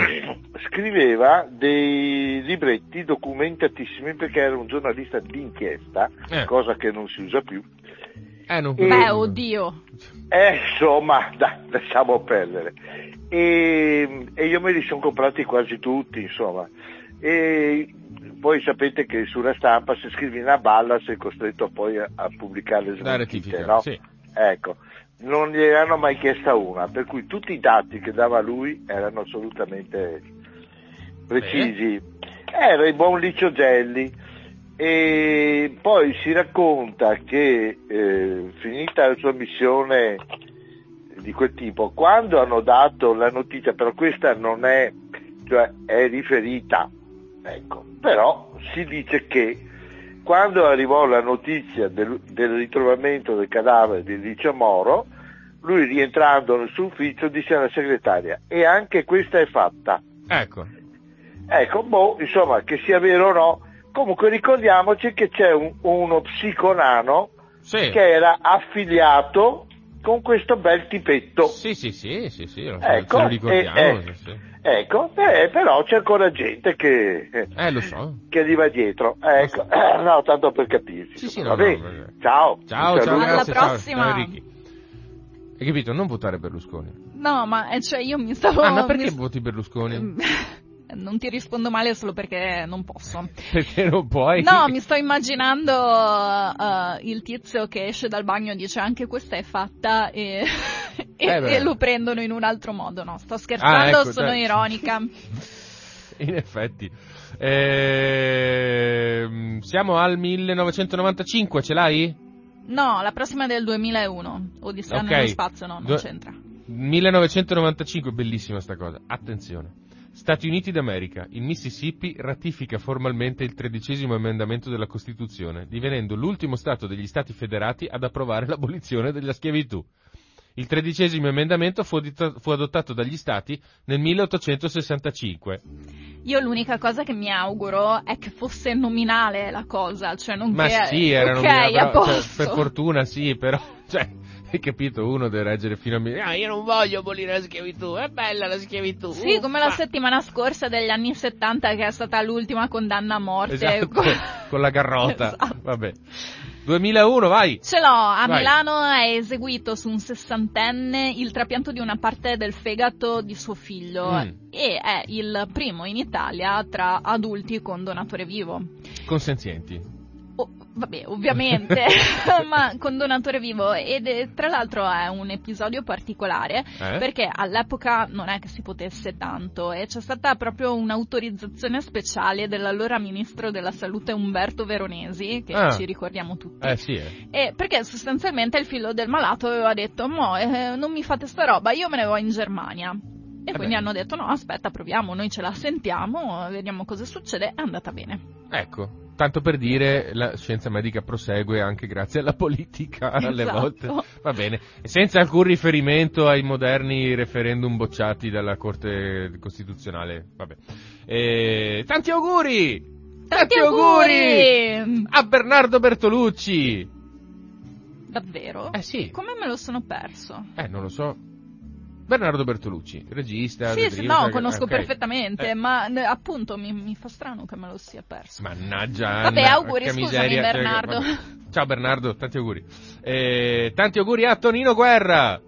scriveva dei libretti documentatissimi perché era un giornalista d'inchiesta, Eh. cosa che non si usa più. Eh, non... Beh, oddio. Eh, insomma, dai, lasciamo perdere. E, e io me li sono comprati quasi tutti, insomma. E poi sapete che sulla stampa se scrivi una balla sei costretto poi a, a pubblicare le smentite, no? sì. Ecco, non gli hanno mai chiesta una, per cui tutti i dati che dava lui erano assolutamente precisi. Era il buon Licio Gelli e poi si racconta che eh, finita la sua missione di quel tipo, quando hanno dato la notizia, però questa non è, cioè è riferita, ecco, però si dice che quando arrivò la notizia del, del ritrovamento del cadavere di Licio Moro, lui rientrando nel suo ufficio disse alla segretaria, e anche questa è fatta. Ecco. Ecco, boh, insomma, che sia vero o no, comunque ricordiamoci che c'è un- uno psiconano Sì. che era affiliato con questo bel tipetto. Sì, sì, sì, sì, sì, lo, Ecco, lo ricordiamo. eh, eh. sì, sì. Ecco, eh, però c'è ancora gente che, Eh, lo so. che gli va dietro. Ecco, no, tanto per capirci. Sì, sì, no, va no. Ciao. Ciao, ciao, saluto. Alla ciao, prossima. ciao, Ricky. Hai capito? Non votare Berlusconi. No, ma eh, cioè io mi stavo... Anna, perché mi- voti Berlusconi? Non ti rispondo male solo perché non posso. Perché non puoi? No, mi sto immaginando uh, il tizio che esce dal bagno e dice anche questa è fatta e, e- Eh, e lo prendono in un altro modo. No, sto scherzando, Ah, ecco, sono dai. ironica. In effetti. Ehm, siamo al 1995, ce l'hai? No, la prossima è del 2001. Odissea Ok. nello spazio, no, non Do- c'entra. 1995, bellissima sta cosa. Attenzione. Stati Uniti d'America. Il Mississippi ratifica formalmente il tredicesimo emendamento della Costituzione, divenendo l'ultimo Stato degli Stati federati ad approvare l'abolizione della schiavitù. Il tredicesimo emendamento fu, adottato dagli Stati nel 1865. Io l'unica cosa che mi auguro è che fosse nominale la cosa, cioè non Ma che... sì, erano ok, però, a cioè, per fortuna sì, però, cioè, hai capito, uno deve reggere fino a... Ah, io non voglio abolire la schiavitù, è bella la schiavitù. Sì, come la uffa. settimana scorsa degli anni 70 che è stata l'ultima condanna a morte. Esatto, con la garrota. Esatto. Vabbè. 2001, vai. Ce l'ho, a Vai. Milano è eseguito su un sessantenne il trapianto di una parte del fegato di suo figlio Mm. e è il primo in Italia tra adulti con donatore vivo. Consenzienti. Vabbè, ovviamente, ma con donatore vivo ed è, tra l'altro è un episodio particolare Eh? perché all'epoca non è che si potesse tanto e c'è stata proprio un'autorizzazione speciale dell'allora ministro della salute Umberto Veronesi, che Ah. ci ricordiamo tutti. Eh sì, eh. E perché sostanzialmente il figlio del malato aveva detto: Mo, eh, non mi fate sta roba, io me ne vado in Germania. E Eh quindi beh. hanno detto: No, aspetta, proviamo, noi ce la sentiamo, vediamo cosa succede. È andata bene. Ecco. Tanto per dire, la scienza medica prosegue anche grazie alla politica alle Esatto. volte. Va bene. Senza alcun riferimento ai moderni referendum bocciati dalla Corte Costituzionale. Vabbè. E... Tanti auguri! Tanti auguri! A Bernardo Bertolucci! Davvero? Eh sì. Come me lo sono perso? Eh, non lo so. Bernardo Bertolucci, regista. Sì, sì, no, conosco ok. perfettamente, Eh, ma appunto mi, mi fa strano che me lo sia perso. Mannaggia. Vabbè, auguri, scusami, miseria, cioè, Bernardo. vabbè. Ciao Bernardo, tanti auguri. Eh, tanti auguri a Tonino Guerra.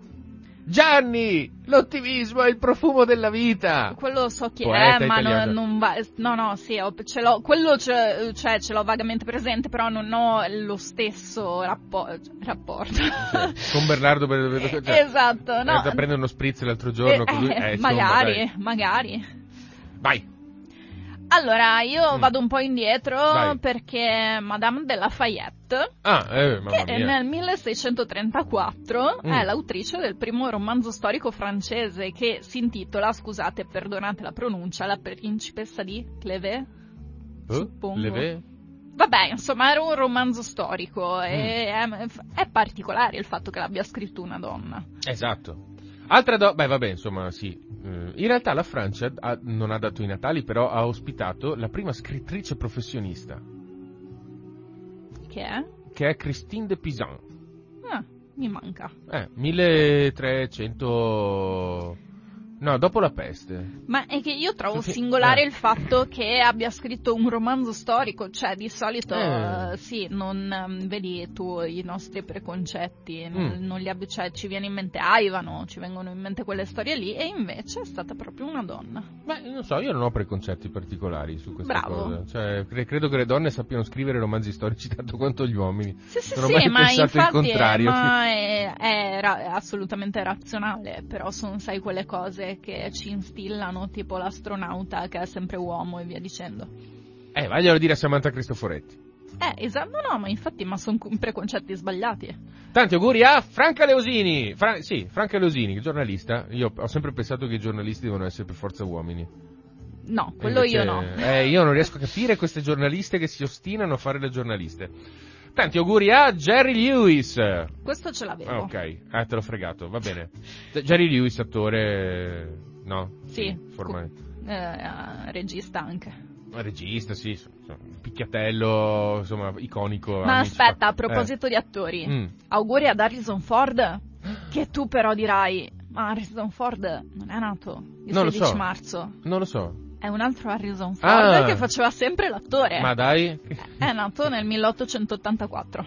Gianni, l'ottimismo è il profumo della vita. Quello so chi Poeta è, ma italiano. non, non va. No, no, sì, ho- ce l'ho, quello ce, cioè, ce l'ho vagamente presente, però non ho lo stesso rappo- rapporto. Sì, Con Bernardo Ber- cioè, esatto, è no. andato a prendere uno spritz l'altro giorno Eh, con lui. eh, Eh, insomma, magari, dai. magari. Vai. Allora, io Mm. vado un po' indietro Vai. perché Madame de Lafayette, Ah, eh, che nel 1634 Mm. è l'autrice del primo romanzo storico francese che si intitola, scusate, perdonate la pronuncia, La principessa di Clevé. Oh, suppongo. le ve- Vabbè, insomma, era un romanzo storico e Mm. è, è particolare il fatto che l'abbia scritto una donna. Esatto. Altra do- beh vabbè insomma sì, Eh, in realtà la Francia ha- non ha dato i natali però ha ospitato la prima scrittrice professionista Che è? che è Christine de Pizan, Ah, mi manca. eh, 1300... no dopo la peste, Ma è che io trovo Sì, singolare eh. il fatto che abbia scritto un romanzo storico, cioè di solito Eh. eh, sì, non ehm, vedi tu i nostri preconcetti, non, Mm. non li abbi- cioè, ci viene in mente Aivano, ci vengono in mente quelle storie lì e invece è stata proprio una donna. Beh, non so, io non ho preconcetti particolari su questa Bravo. cosa. Cioè, cre- credo che le donne sappiano scrivere romanzi storici tanto quanto gli uomini. Sì, sì, Non ho sì, mai ma pensato il infatti contrario. ma è, è ra- è assolutamente razionale, però sono, sai, quelle cose che ci instillano, tipo l'astronauta che è sempre uomo e via dicendo. Eh, vaglielo dire a Samantha Cristoforetti. Eh, esatto, no, ma infatti, ma sono preconcetti sbagliati. Tanti auguri a Franca Leosini. Fra- sì, Franca Leosini, giornalista. Io ho sempre pensato che i giornalisti devono essere per forza uomini. No, quello invece- io no. Eh, io non riesco a capire queste giornaliste che si ostinano a fare le giornaliste. Tanti auguri a Jerry Lewis. Questo ce l'avevo. Ah, ok, eh, te l'ho fregato, va bene. Jerry Lewis, attore... No? Sì. formalmente. Eh, regista anche. Ma regista, sì, picchiatello, insomma, iconico. Ma anni aspetta, a 50. proposito di attori, Eh. Mm. auguri ad Harrison Ford, che tu però dirai, ma Harrison Ford non è nato il Non lo 16 so. marzo, Non lo so. È un altro Harrison Ford Ah. che faceva sempre l'attore. Ma dai, È nato nel 1884.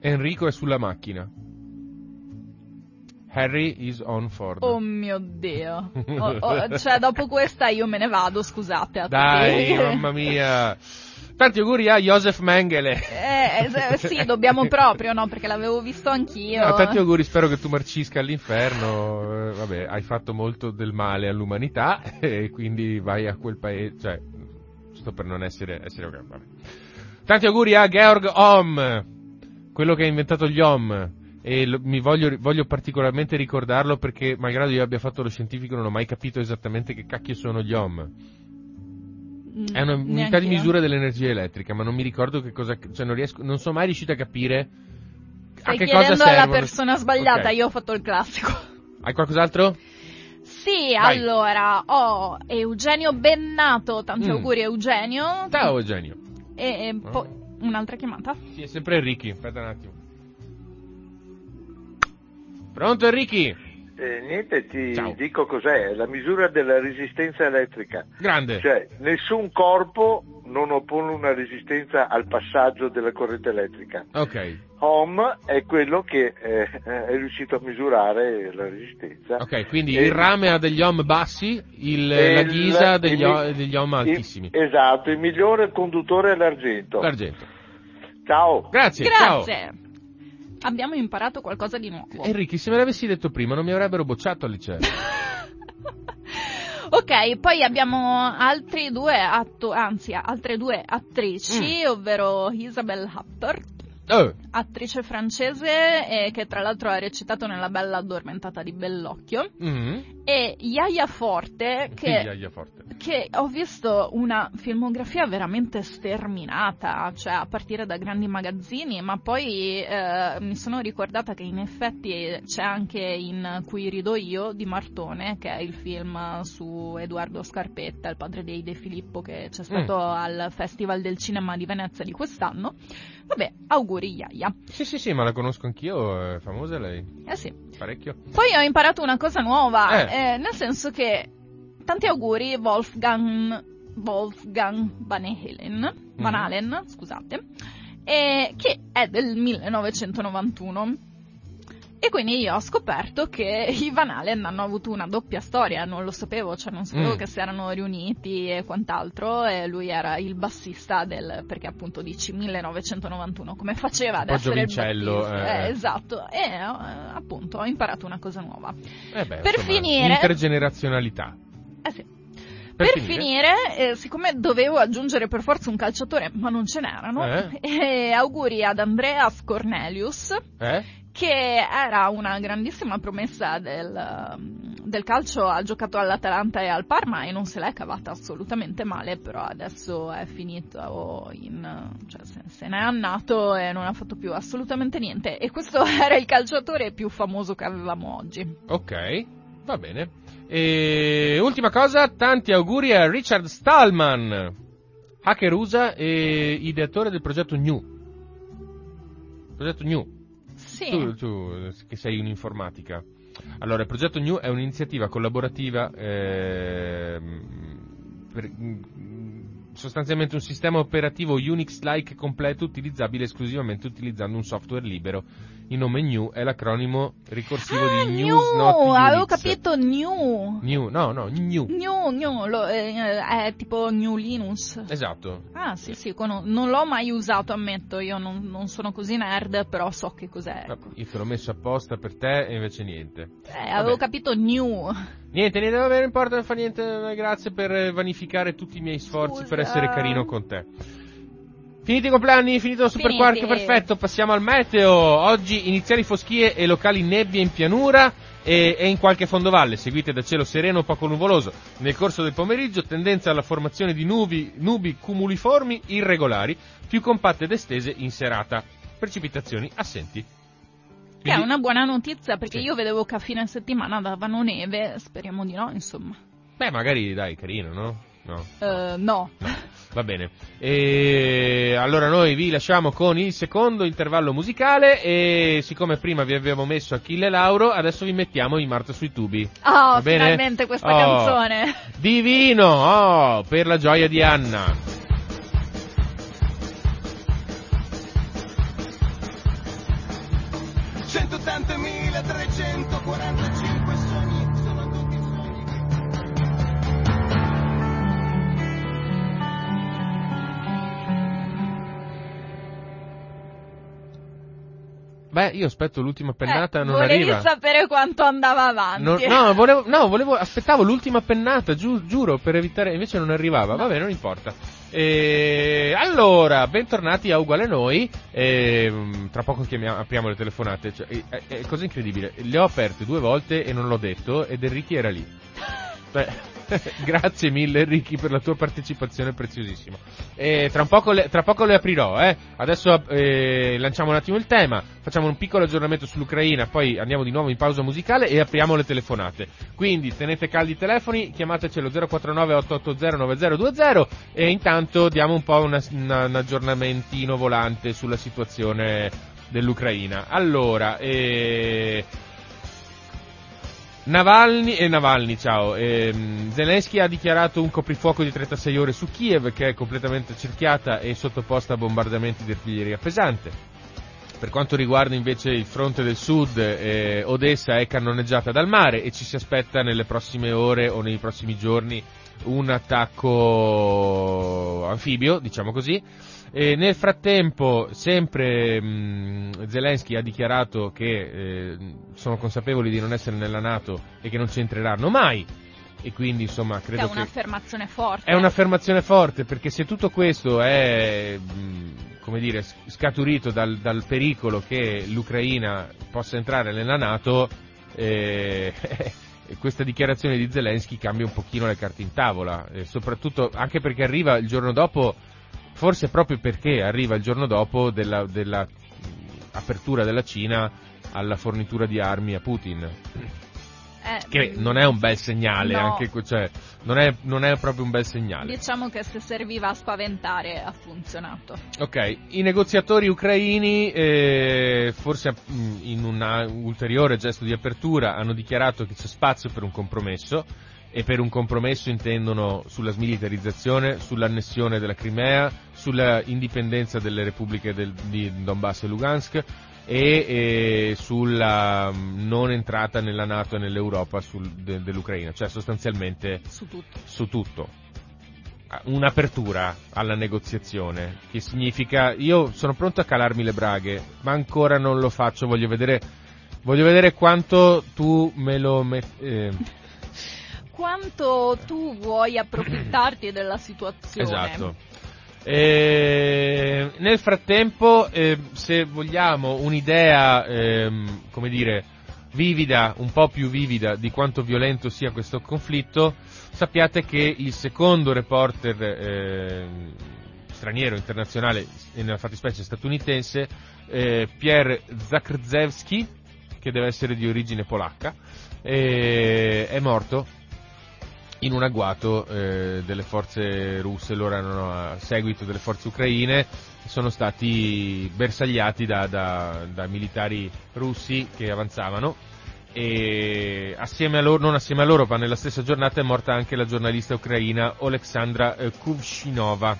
Enrico è sulla macchina. Harry is on Ford. Oh mio Dio. Oh, oh, cioè, dopo questa io me ne vado, scusate. a Dai, tutti. mamma mia. Tanti auguri a Joseph Mengele. Eh, eh, sì, dobbiamo proprio, no? Perché l'avevo visto anch'io. No, tanti auguri, spero che tu marcisca all'inferno. Eh, vabbè, hai fatto molto del male all'umanità e quindi vai a quel paese. Cioè, sto per non essere. essere vabbè. Tanti auguri a Georg Ohm, quello che ha inventato gli Ohm. E lo- mi voglio, voglio particolarmente ricordarlo perché, malgrado io abbia fatto lo scientifico, non ho mai capito esattamente che cacchio sono gli Ohm. Mm, È un'unità di misura dell'energia elettrica, ma non mi ricordo che cosa. Cioè, non riesco. Non sono mai riuscito a capire. Stai a che cosa chiedendo alla servono. persona sbagliata, Ok. io ho fatto il classico. Hai qualcos'altro? Sì, Vai. allora, ho Eugenio Bennato, tanti Mm. auguri Eugenio. Ciao Eugenio. E, e poi un'altra chiamata. Sì, è sempre Enrichi. Aspetta un attimo. Pronto Enrichi? Eh, niente, ti Ciao. dico cos'è, è la misura della resistenza elettrica. Grande. Cioè, nessun corpo non oppone una resistenza al passaggio della corrente elettrica. Ok. Ohm è quello che eh, è riuscito a misurare la resistenza. Ok, quindi E- il rame ha degli ohm bassi, il- la il- ghisa degli, il- o- degli ohm il- altissimi. esatto, il migliore conduttore è l'argento. L'argento. Ciao. Grazie, Grazie. Abbiamo imparato qualcosa di nuovo. Enrichi, se me l'avessi detto prima non mi avrebbero bocciato al liceo. ok, poi abbiamo altri due atto- anzi, altre due attrici, Mm. ovvero Isabel Huppert, Oh, attrice francese eh, che tra l'altro ha recitato nella Bella addormentata di Bellocchio, mm. e Yaya Forte che Figlia forte. che ho visto una filmografia veramente sterminata, cioè a partire da grandi magazzini, ma poi eh, mi sono ricordata che in effetti c'è anche in Cui rido io di Martone, che è il film su Edoardo Scarpetta, il padre dei De Filippo, che c'è stato al Festival del Cinema di Venezia di quest'anno. Vabbè, auguri Yaya. Sì, sì, sì, ma la conosco anch'io, è famosa lei, Eh sì. parecchio. Poi ho imparato una cosa nuova, Eh. eh, nel senso che tanti auguri Wolfgang, Wolfgang Van Halen, Van Mhm. Halen, scusate, eh, che è del 1991. E quindi io ho scoperto che i Van Halen hanno avuto una doppia storia, non lo sapevo, cioè non sapevo Mm. che si erano riuniti e quant'altro, e lui era il bassista del, perché appunto dici 1991, come faceva ad essere il giovincello, bassista? eh. Eh, esatto, e eh, appunto ho imparato una cosa nuova. Eh beh, Per insomma, finire- Intergenerazionalità. Eh sì. Per Per, finire? finire, eh, siccome dovevo aggiungere per forza un calciatore, ma non ce n'erano, Eh? eh, auguri ad Andreas Cornelius, Eh? Che era una grandissima promessa del, um, del calcio, ha giocato all'Atalanta e al Parma e non se l'è cavata assolutamente male, però adesso è finito in, cioè se, se n'è annato e non ha fatto più assolutamente niente. E questo era il calciatore più famoso che avevamo oggi. Ok, va bene. E ultima cosa, tanti auguri a Richard Stallman, hacker USA e ideatore del progetto New. Progetto New. Sì. Tu, tu, che sei un'informatica. Allora, il progetto New è un'iniziativa collaborativa ehm, per- mm, sostanzialmente un sistema operativo Unix-like completo utilizzabile esclusivamente utilizzando un software libero. Il nome New è l'acronimo ricorsivo Ah, di new, News Not avevo Unix. capito new. New, no, no, New. New, new, lo- eh, è tipo New Linux. Esatto. Ah, sì, sì, cono- non l'ho mai usato, ammetto, io non, non sono così nerd, però so che cos'è. Vabbè, Io te l'ho messo apposta per te e invece niente. Eh, avevo capito new. Niente, niente, vabbè, non importa, non fa niente, eh, grazie per eh, vanificare tutti i miei sforzi Scusa. per essere carino con te. Finiti i compleanni, finito il super quark, perfetto, passiamo al meteo. Oggi iniziali foschie e locali nebbie in pianura e, e in qualche fondovalle, seguite da cielo sereno o poco nuvoloso. Nel corso del pomeriggio tendenza alla formazione di nubi, nubi cumuliformi irregolari, più compatte ed estese in serata. Precipitazioni assenti. Che è una buona notizia, perché Sì. io vedevo che a fine settimana davano neve, speriamo di no, insomma. Beh, magari dai, carino, no? No. Eh, no. No, Va bene. E allora noi vi lasciamo con il secondo intervallo musicale e siccome prima vi avevo messo Achille Lauro, adesso vi mettiamo in Marta sui tubi. Oh, finalmente questa Oh. canzone. Divino, oh, per la gioia di Anna. 3 io aspetto l'ultima eh, pennata, eh, non arriva. Volevi sapere quanto andava avanti. Non, no, volevo, no, volevo, aspettavo l'ultima pennata, giu, giuro, per evitare, invece non arrivava, vabbè, non importa. E allora, bentornati a Uguale Noi, e, mm, tra poco chiamiamo, apriamo le telefonate, cioè, è, è, cosa incredibile, le ho aperte due volte e non l'ho detto ed Enrichi era lì. Beh. grazie mille Enrichi per la tua partecipazione preziosissima. E tra, poco le, tra poco le aprirò, eh. Adesso eh, lanciamo un attimo il tema, facciamo un piccolo aggiornamento sull'Ucraina, poi andiamo di nuovo in pausa musicale e apriamo le telefonate. Quindi tenete caldi i telefoni, chiamateci allo 049 880 9020 e intanto diamo un po' una- una- un aggiornamentino volante sulla situazione dell'Ucraina. Allora, eh, Navalny, e Navalny, ciao. Ehm, Zelensky ha dichiarato un coprifuoco di 36 ore su Kiev che è completamente cerchiata e sottoposta a bombardamenti di artiglieria pesante. Per quanto riguarda invece il fronte del sud, eh, Odessa è cannoneggiata dal mare e ci si aspetta nelle prossime ore o nei prossimi giorni un attacco anfibio, diciamo così. E nel frattempo, sempre mh, Zelensky ha dichiarato che eh, sono consapevoli di non essere nella Nato e che non ci entreranno mai. E quindi, insomma, Che è credo che. un'affermazione forte. È un'affermazione forte perché se tutto questo è, mh, come dire, scaturito dal, dal pericolo che l'Ucraina possa entrare nella Nato, eh, questa dichiarazione di Zelensky cambia un pochino le carte in tavola, e soprattutto anche perché arriva il giorno dopo, forse proprio perché arriva il giorno dopo della, della apertura della Cina alla fornitura di armi a Putin Eh, che non è un bel segnale, No. anche, cioè, non, è, non è proprio un bel segnale. Diciamo che se serviva a spaventare ha funzionato. Ok, i negoziatori ucraini, eh, forse mh, in un ulteriore gesto di apertura, hanno dichiarato che c'è spazio per un compromesso e per un compromesso intendono sulla smilitarizzazione, sull'annessione della Crimea, sulla indipendenza delle repubbliche del- di Donbass e Lugansk e eh, sulla mh, non entrata nella Nato e nell'Europa sul- de- dell'Ucraina, cioè sostanzialmente Su tutto. su tutto. Un'apertura alla negoziazione, che significa io sono pronto a calarmi le braghe, ma ancora non lo faccio, voglio vedere, voglio vedere quanto tu me lo met- eh, Quanto tu vuoi approfittarti della situazione? Esatto. Eh, nel frattempo, eh, se vogliamo un'idea, ehm, come dire, vivida, un po' più vivida di quanto violento sia questo conflitto, sappiate che il secondo reporter ehm, straniero, internazionale, e nella fattispecie statunitense, eh, Pierre Zakrzewski, che deve essere di origine polacca, eh, è morto in un agguato eh, delle forze russe, loro erano a seguito delle forze ucraine, sono stati bersagliati da, da- da militari russi che avanzavano e assieme a loro, non assieme a loro, ma nella stessa giornata è morta anche la giornalista ucraina Oleksandra eh, Kuvshinova.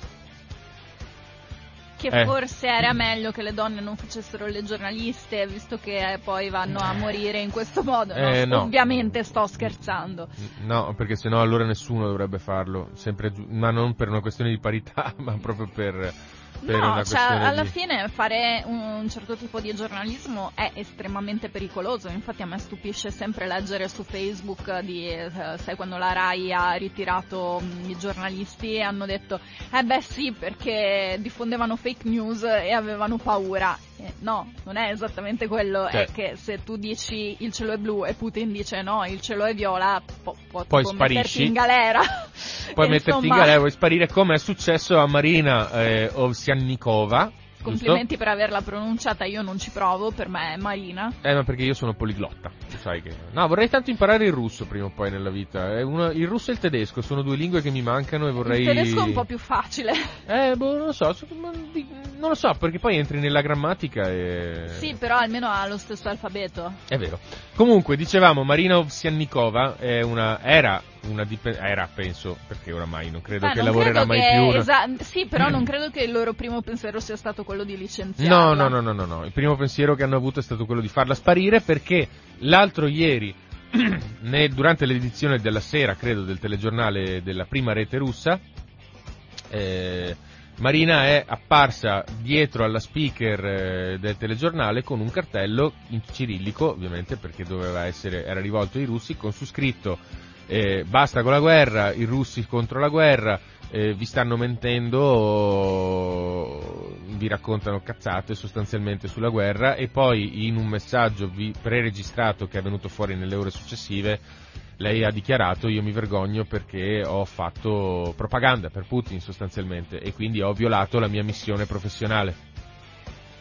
Che Eh. forse era meglio che le donne non facessero le giornaliste, visto che eh, poi vanno a morire in questo modo. No, Eh, no. Ovviamente sto scherzando. No, perché sennò allora nessuno dovrebbe farlo, sempre ma non per una questione di parità, ma proprio per No, cioè, alla di... fine fare un certo tipo di giornalismo è estremamente pericoloso. Infatti a me stupisce sempre leggere su Facebook di, eh, sai, quando la RAI ha ritirato mh, i giornalisti e hanno detto, eh beh sì, perché diffondevano fake news e avevano paura. Eh, no, non è esattamente quello, Cioè. è che se tu dici il cielo è blu e Putin dice no, il cielo è viola, po- po- Poi sparisci. in galera. Puoi metterti in insomma- galera, vuoi sparire come è successo a Marina eh, Ovsiannikova, Complimenti per averla pronunciata, io non ci provo, per me è Marina. Eh, ma perché io sono poliglotta, sai che... No, vorrei tanto imparare il russo prima o poi nella vita. È una- Il russo e il tedesco sono due lingue che mi mancano e vorrei... Il tedesco è un po' più facile. Eh, boh, non lo so, non lo so, perché poi entri nella grammatica e... Sì, però almeno ha lo stesso alfabeto. È vero. Comunque, dicevamo, Marina Ovsiannikova è una, era una dipen- era, penso, perché oramai non credo Eh, che non lavorerà credo mai che- più. esa- sì, però non credo che il loro primo pensiero sia stato quello di licenziarla. No, no, no, no, no, no. Il primo pensiero che hanno avuto è stato quello di farla sparire perché l'altro ieri, ne- durante l'edizione della sera, credo, del telegiornale della prima rete russa, eh, Marina è apparsa dietro alla speaker eh, del telegiornale con un cartello in cirillico, ovviamente perché doveva essere, era rivolto ai russi, con su scritto eh, basta con la guerra, i russi contro la guerra, eh, vi stanno mentendo, vi raccontano cazzate sostanzialmente sulla guerra e poi in un messaggio preregistrato che è venuto fuori nelle ore successive lei ha dichiarato io mi vergogno perché ho fatto propaganda per Putin sostanzialmente e quindi ho violato la mia missione professionale.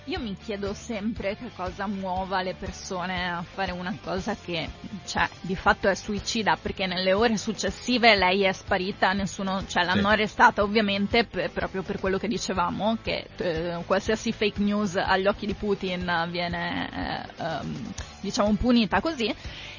Io mi chiedo sempre che cosa muova le persone a fare una cosa che, cioè, di fatto è suicida, perché nelle ore successive lei è sparita, nessuno, cioè, l'hanno Sì. arrestata ovviamente per- proprio per quello che dicevamo, che eh, qualsiasi fake news agli occhi di Putin viene, eh, ehm, diciamo, punita così.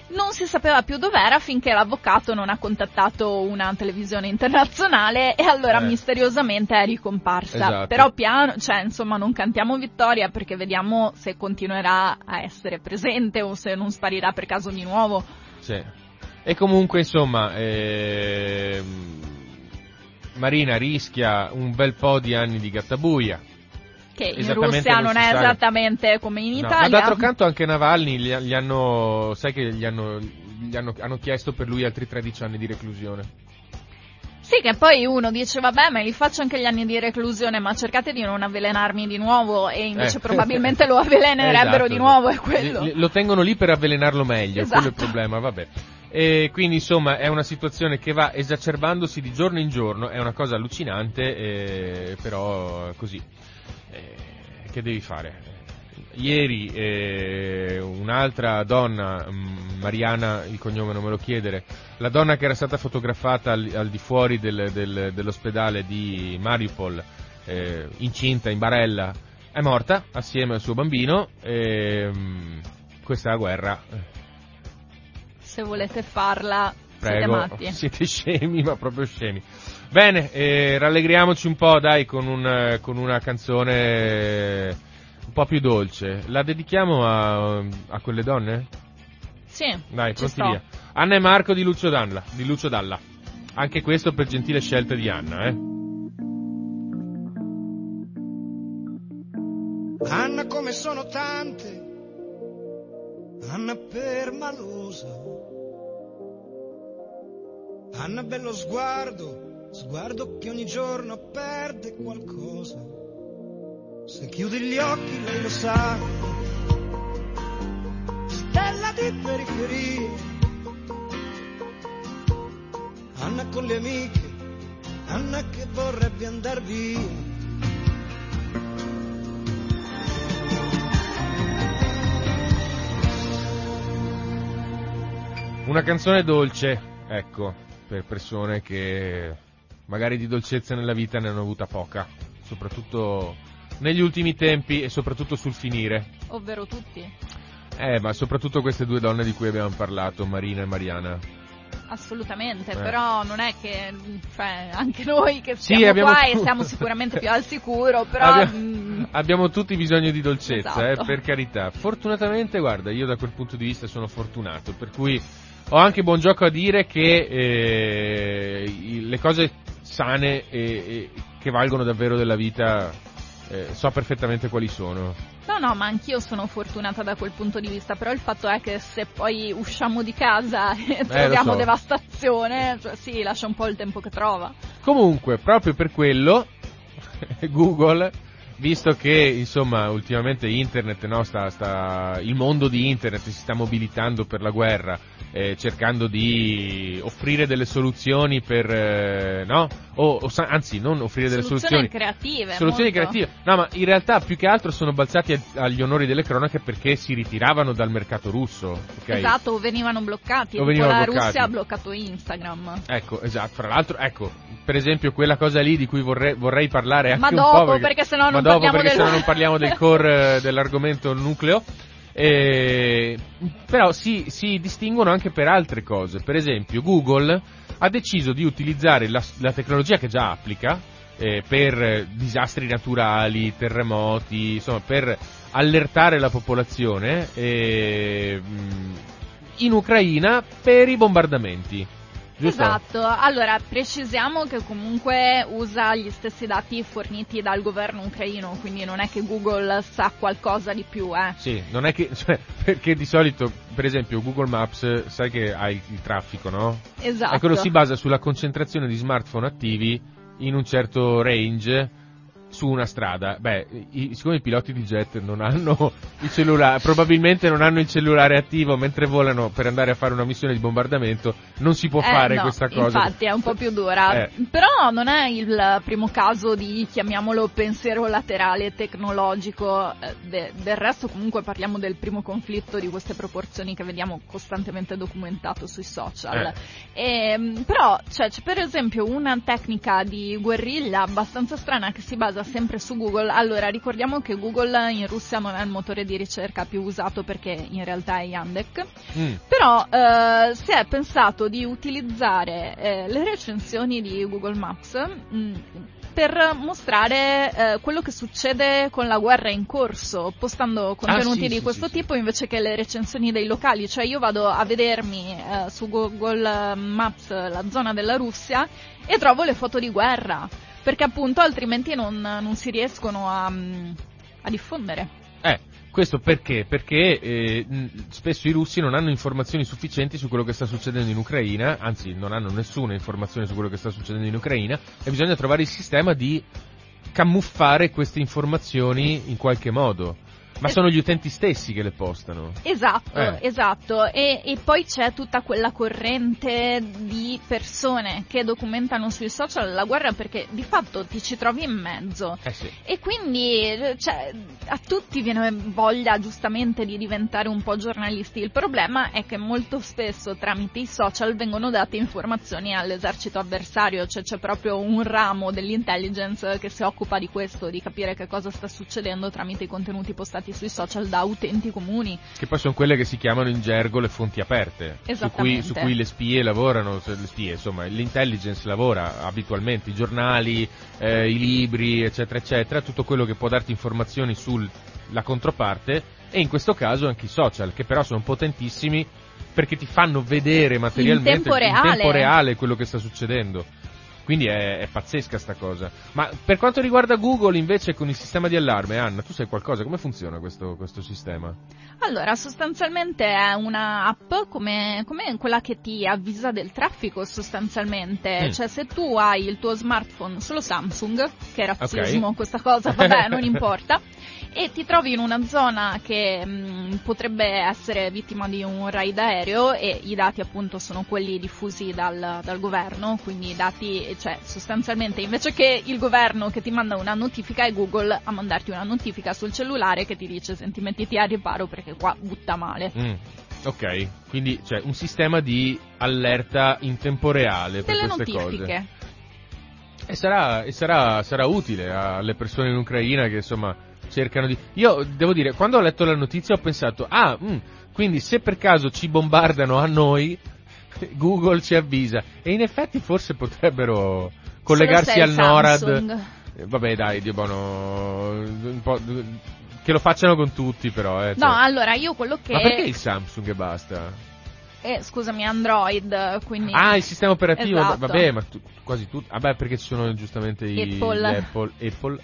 Non si sapeva più dov'era finché l'avvocato non ha contattato una televisione internazionale e allora Eh. misteriosamente è ricomparsa. Esatto. Però piano, cioè insomma non cantiamo vittoria perché vediamo se continuerà a essere presente o se non sparirà per caso di nuovo. Sì. E comunque insomma ehm, Marina rischia un bel po' di anni di gattabuia. Che in Russia non è sa. esattamente come in No, ma Italia. d'altro canto anche Navalny gli, gli hanno, sai che gli hanno, gli hanno, hanno chiesto per lui altri 13 anni di reclusione. Sì, che poi uno dice vabbè ma li faccio anche gli anni di reclusione ma cercate di non avvelenarmi di nuovo e invece Eh. probabilmente lo avvelenerebbero Esatto. di nuovo, è quello. Lo tengono lì per avvelenarlo meglio, Esatto. quello è il problema, vabbè. E quindi insomma è una situazione che va esacerbandosi di giorno in giorno, è una cosa allucinante, eh, però così. Eh, che devi fare? Ieri eh, un'altra donna, mm, Mariana, il cognome non me lo chiedere, la donna che era stata fotografata al, al di fuori del- del- dell'ospedale di Mariupol, eh, incinta in barella, è morta assieme al suo bambino. E, mm, questa è la guerra. Se volete farla siete Prego, matti. siete scemi, ma proprio scemi. Bene, eh, rallegriamoci un po', dai, con, un, con una canzone eh, un po' più dolce. La dedichiamo a, a quelle donne? Sì, Dai, pronti sto. via. Anna e Marco di Lucio Dalla. Di Lucio Dalla. Anche questo per gentile scelta di Anna, eh. Anna come sono tante, Anna permalosa, Anna bello sguardo, sguardo che ogni giorno perde qualcosa. Se chiudi gli occhi lei lo sa, stella di periferia, Anna con le amiche, Anna che vorrebbe andar via. Una canzone dolce, ecco, per persone che magari di dolcezza nella vita ne hanno avuta poca, soprattutto negli ultimi tempi e soprattutto sul finire. Ovvero tutti. Eh, ma soprattutto queste due donne di cui abbiamo parlato, Marina e Mariana. Assolutamente, Eh. però non è che cioè, anche noi che Sì, siamo abbiamo qua tu- e siamo sicuramente più al sicuro, però Abbiamo- mm, Abbiamo tutti bisogno di dolcezza, Esatto. eh, per carità. Fortunatamente, guarda, io da quel punto di vista sono fortunato, per cui ho anche buon gioco a dire che eh, le cose sane e, e che valgono davvero della vita eh, so perfettamente quali sono. no no, ma anch'io sono fortunata da quel punto di vista, però il fatto è che se poi usciamo di casa e troviamo Eh, so. devastazione, cioè sì, lascia un po' il tempo che trova. Comunque, proprio per quello, Google, visto che insomma ultimamente internet, no, sta, sta- il mondo di internet si sta mobilitando per la guerra eh, cercando di offrire delle soluzioni per, eh, no? O, o anzi, non offrire delle Soluzioni soluzioni. creative. Soluzioni molto. creative. No, ma in realtà più che altro sono balzati agli onori delle cronache perché si ritiravano dal mercato russo. ok? Esatto, o venivano bloccati. O venivano la bloccati. Russia ha bloccato Instagram. Ecco, esatto. Fra l'altro, ecco, per esempio quella cosa lì di cui vorrei, vorrei parlare anche Ma un dopo, po'. perché sennò ma non dopo, parliamo perché del- sennò non parliamo del core eh, dell'argomento nucleo. Eh, però si, si distinguono anche per altre cose. Per esempio, Google ha deciso di utilizzare la, la tecnologia che già applica eh, per disastri naturali, terremoti, insomma, per allertare la popolazione eh, mh, in Ucraina per i bombardamenti. Giusto? Esatto, allora precisiamo che comunque usa gli stessi dati forniti dal governo ucraino, quindi non è che Google sa qualcosa di più, eh. Sì, non è che, cioè, perché di solito, per esempio, Google Maps, sai che ha il, il traffico, no? Esatto. E quello si basa sulla concentrazione di smartphone attivi in un certo range su una strada. Beh, i, siccome i piloti di jet non hanno il cellulare, probabilmente non hanno il cellulare attivo mentre volano per andare a fare una missione di bombardamento, non si può Eh, fare no, questa cosa. Infatti è un po' più dura. Eh. Però non è il primo caso di, chiamiamolo, pensiero laterale tecnologico. eh, de- del resto comunque parliamo del primo conflitto di queste proporzioni che vediamo costantemente documentato sui social. Ehm, però cioè, c'è per esempio una tecnica di guerriglia abbastanza strana che si basa sempre su Google. Allora ricordiamo che Google in Russia non è il motore di ricerca più usato perché in realtà è Yandex. Mm. Però eh, si è pensato di utilizzare eh, le recensioni di Google Maps mh, per mostrare eh, quello che succede con la guerra in corso, postando contenuti sì, di sì, questo sì. tipo invece che le recensioni dei locali. Cioè io vado a vedermi eh, su Google Maps la zona della Russia e trovo le foto di guerra, perché appunto altrimenti non, non si riescono a, mh, a diffondere. Eh, questo perché? Perché eh, spesso i russi non hanno informazioni sufficienti su quello che sta succedendo in Ucraina, anzi non hanno nessuna informazione su quello che sta succedendo in Ucraina e bisogna trovare il sistema di camuffare queste informazioni in qualche modo. Ma sono gli utenti stessi che le postano. Esatto, Eh. esatto. E, e poi c'è tutta quella corrente di persone che documentano sui social la guerra perché di fatto ti ci trovi in mezzo. Eh sì. E quindi cioè, a tutti viene voglia giustamente di diventare un po' giornalisti. Il problema è che molto spesso tramite i social vengono date informazioni all'esercito avversario, cioè c'è proprio un ramo dell'intelligence che si occupa di questo, di capire che cosa sta succedendo tramite i contenuti postati sui social da utenti comuni. Che poi sono quelle che si chiamano in gergo le fonti aperte, su cui, su cui le spie lavorano, le spie, insomma, l'intelligence lavora abitualmente, i giornali, eh, i libri, eccetera, eccetera, tutto quello che può darti informazioni sulla controparte e in questo caso anche i social, che però sono potentissimi perché ti fanno vedere materialmente tempo reale. tempo reale quello che sta succedendo. Quindi è, è pazzesca sta cosa. Ma per quanto riguarda Google invece con il sistema di allarme, Anna, tu sai qualcosa? Come funziona questo, questo sistema? Allora, sostanzialmente è una app come, come quella che ti avvisa del traffico sostanzialmente. Mm. Cioè se tu hai il tuo smartphone solo Samsung, che è razzismo questa cosa, vabbè, non importa, e ti trovi in una zona che mh, potrebbe essere vittima di un raid aereo e i dati appunto sono quelli diffusi dal, dal governo, quindi i dati, cioè sostanzialmente invece che il governo che ti manda una notifica è Google a mandarti una notifica sul cellulare che ti dice senti mettiti a riparo perché qua butta male. Mm, Ok, quindi c'è un sistema di allerta in tempo reale per Delle queste notifiche. cose. E sarà, e sarà, sarà utile alle persone in Ucraina che insomma cercano di... Io devo dire, quando ho letto la notizia ho pensato, ah, mm, quindi se per caso ci bombardano a noi, Google ci avvisa. E in effetti forse potrebbero collegarsi al è NORAD. Samsung. Eh, Vabbè dai, Dio buono, un po', che lo facciano con tutti però. Eh, No, cioè. allora io quello che... Ma perché il Samsung e basta? Eh, scusami, Android, quindi... Ah, il sistema operativo, Esatto. vabbè, ma tu- quasi tutti. Vabbè, perché ci sono giustamente i Apple. Apple. Apple.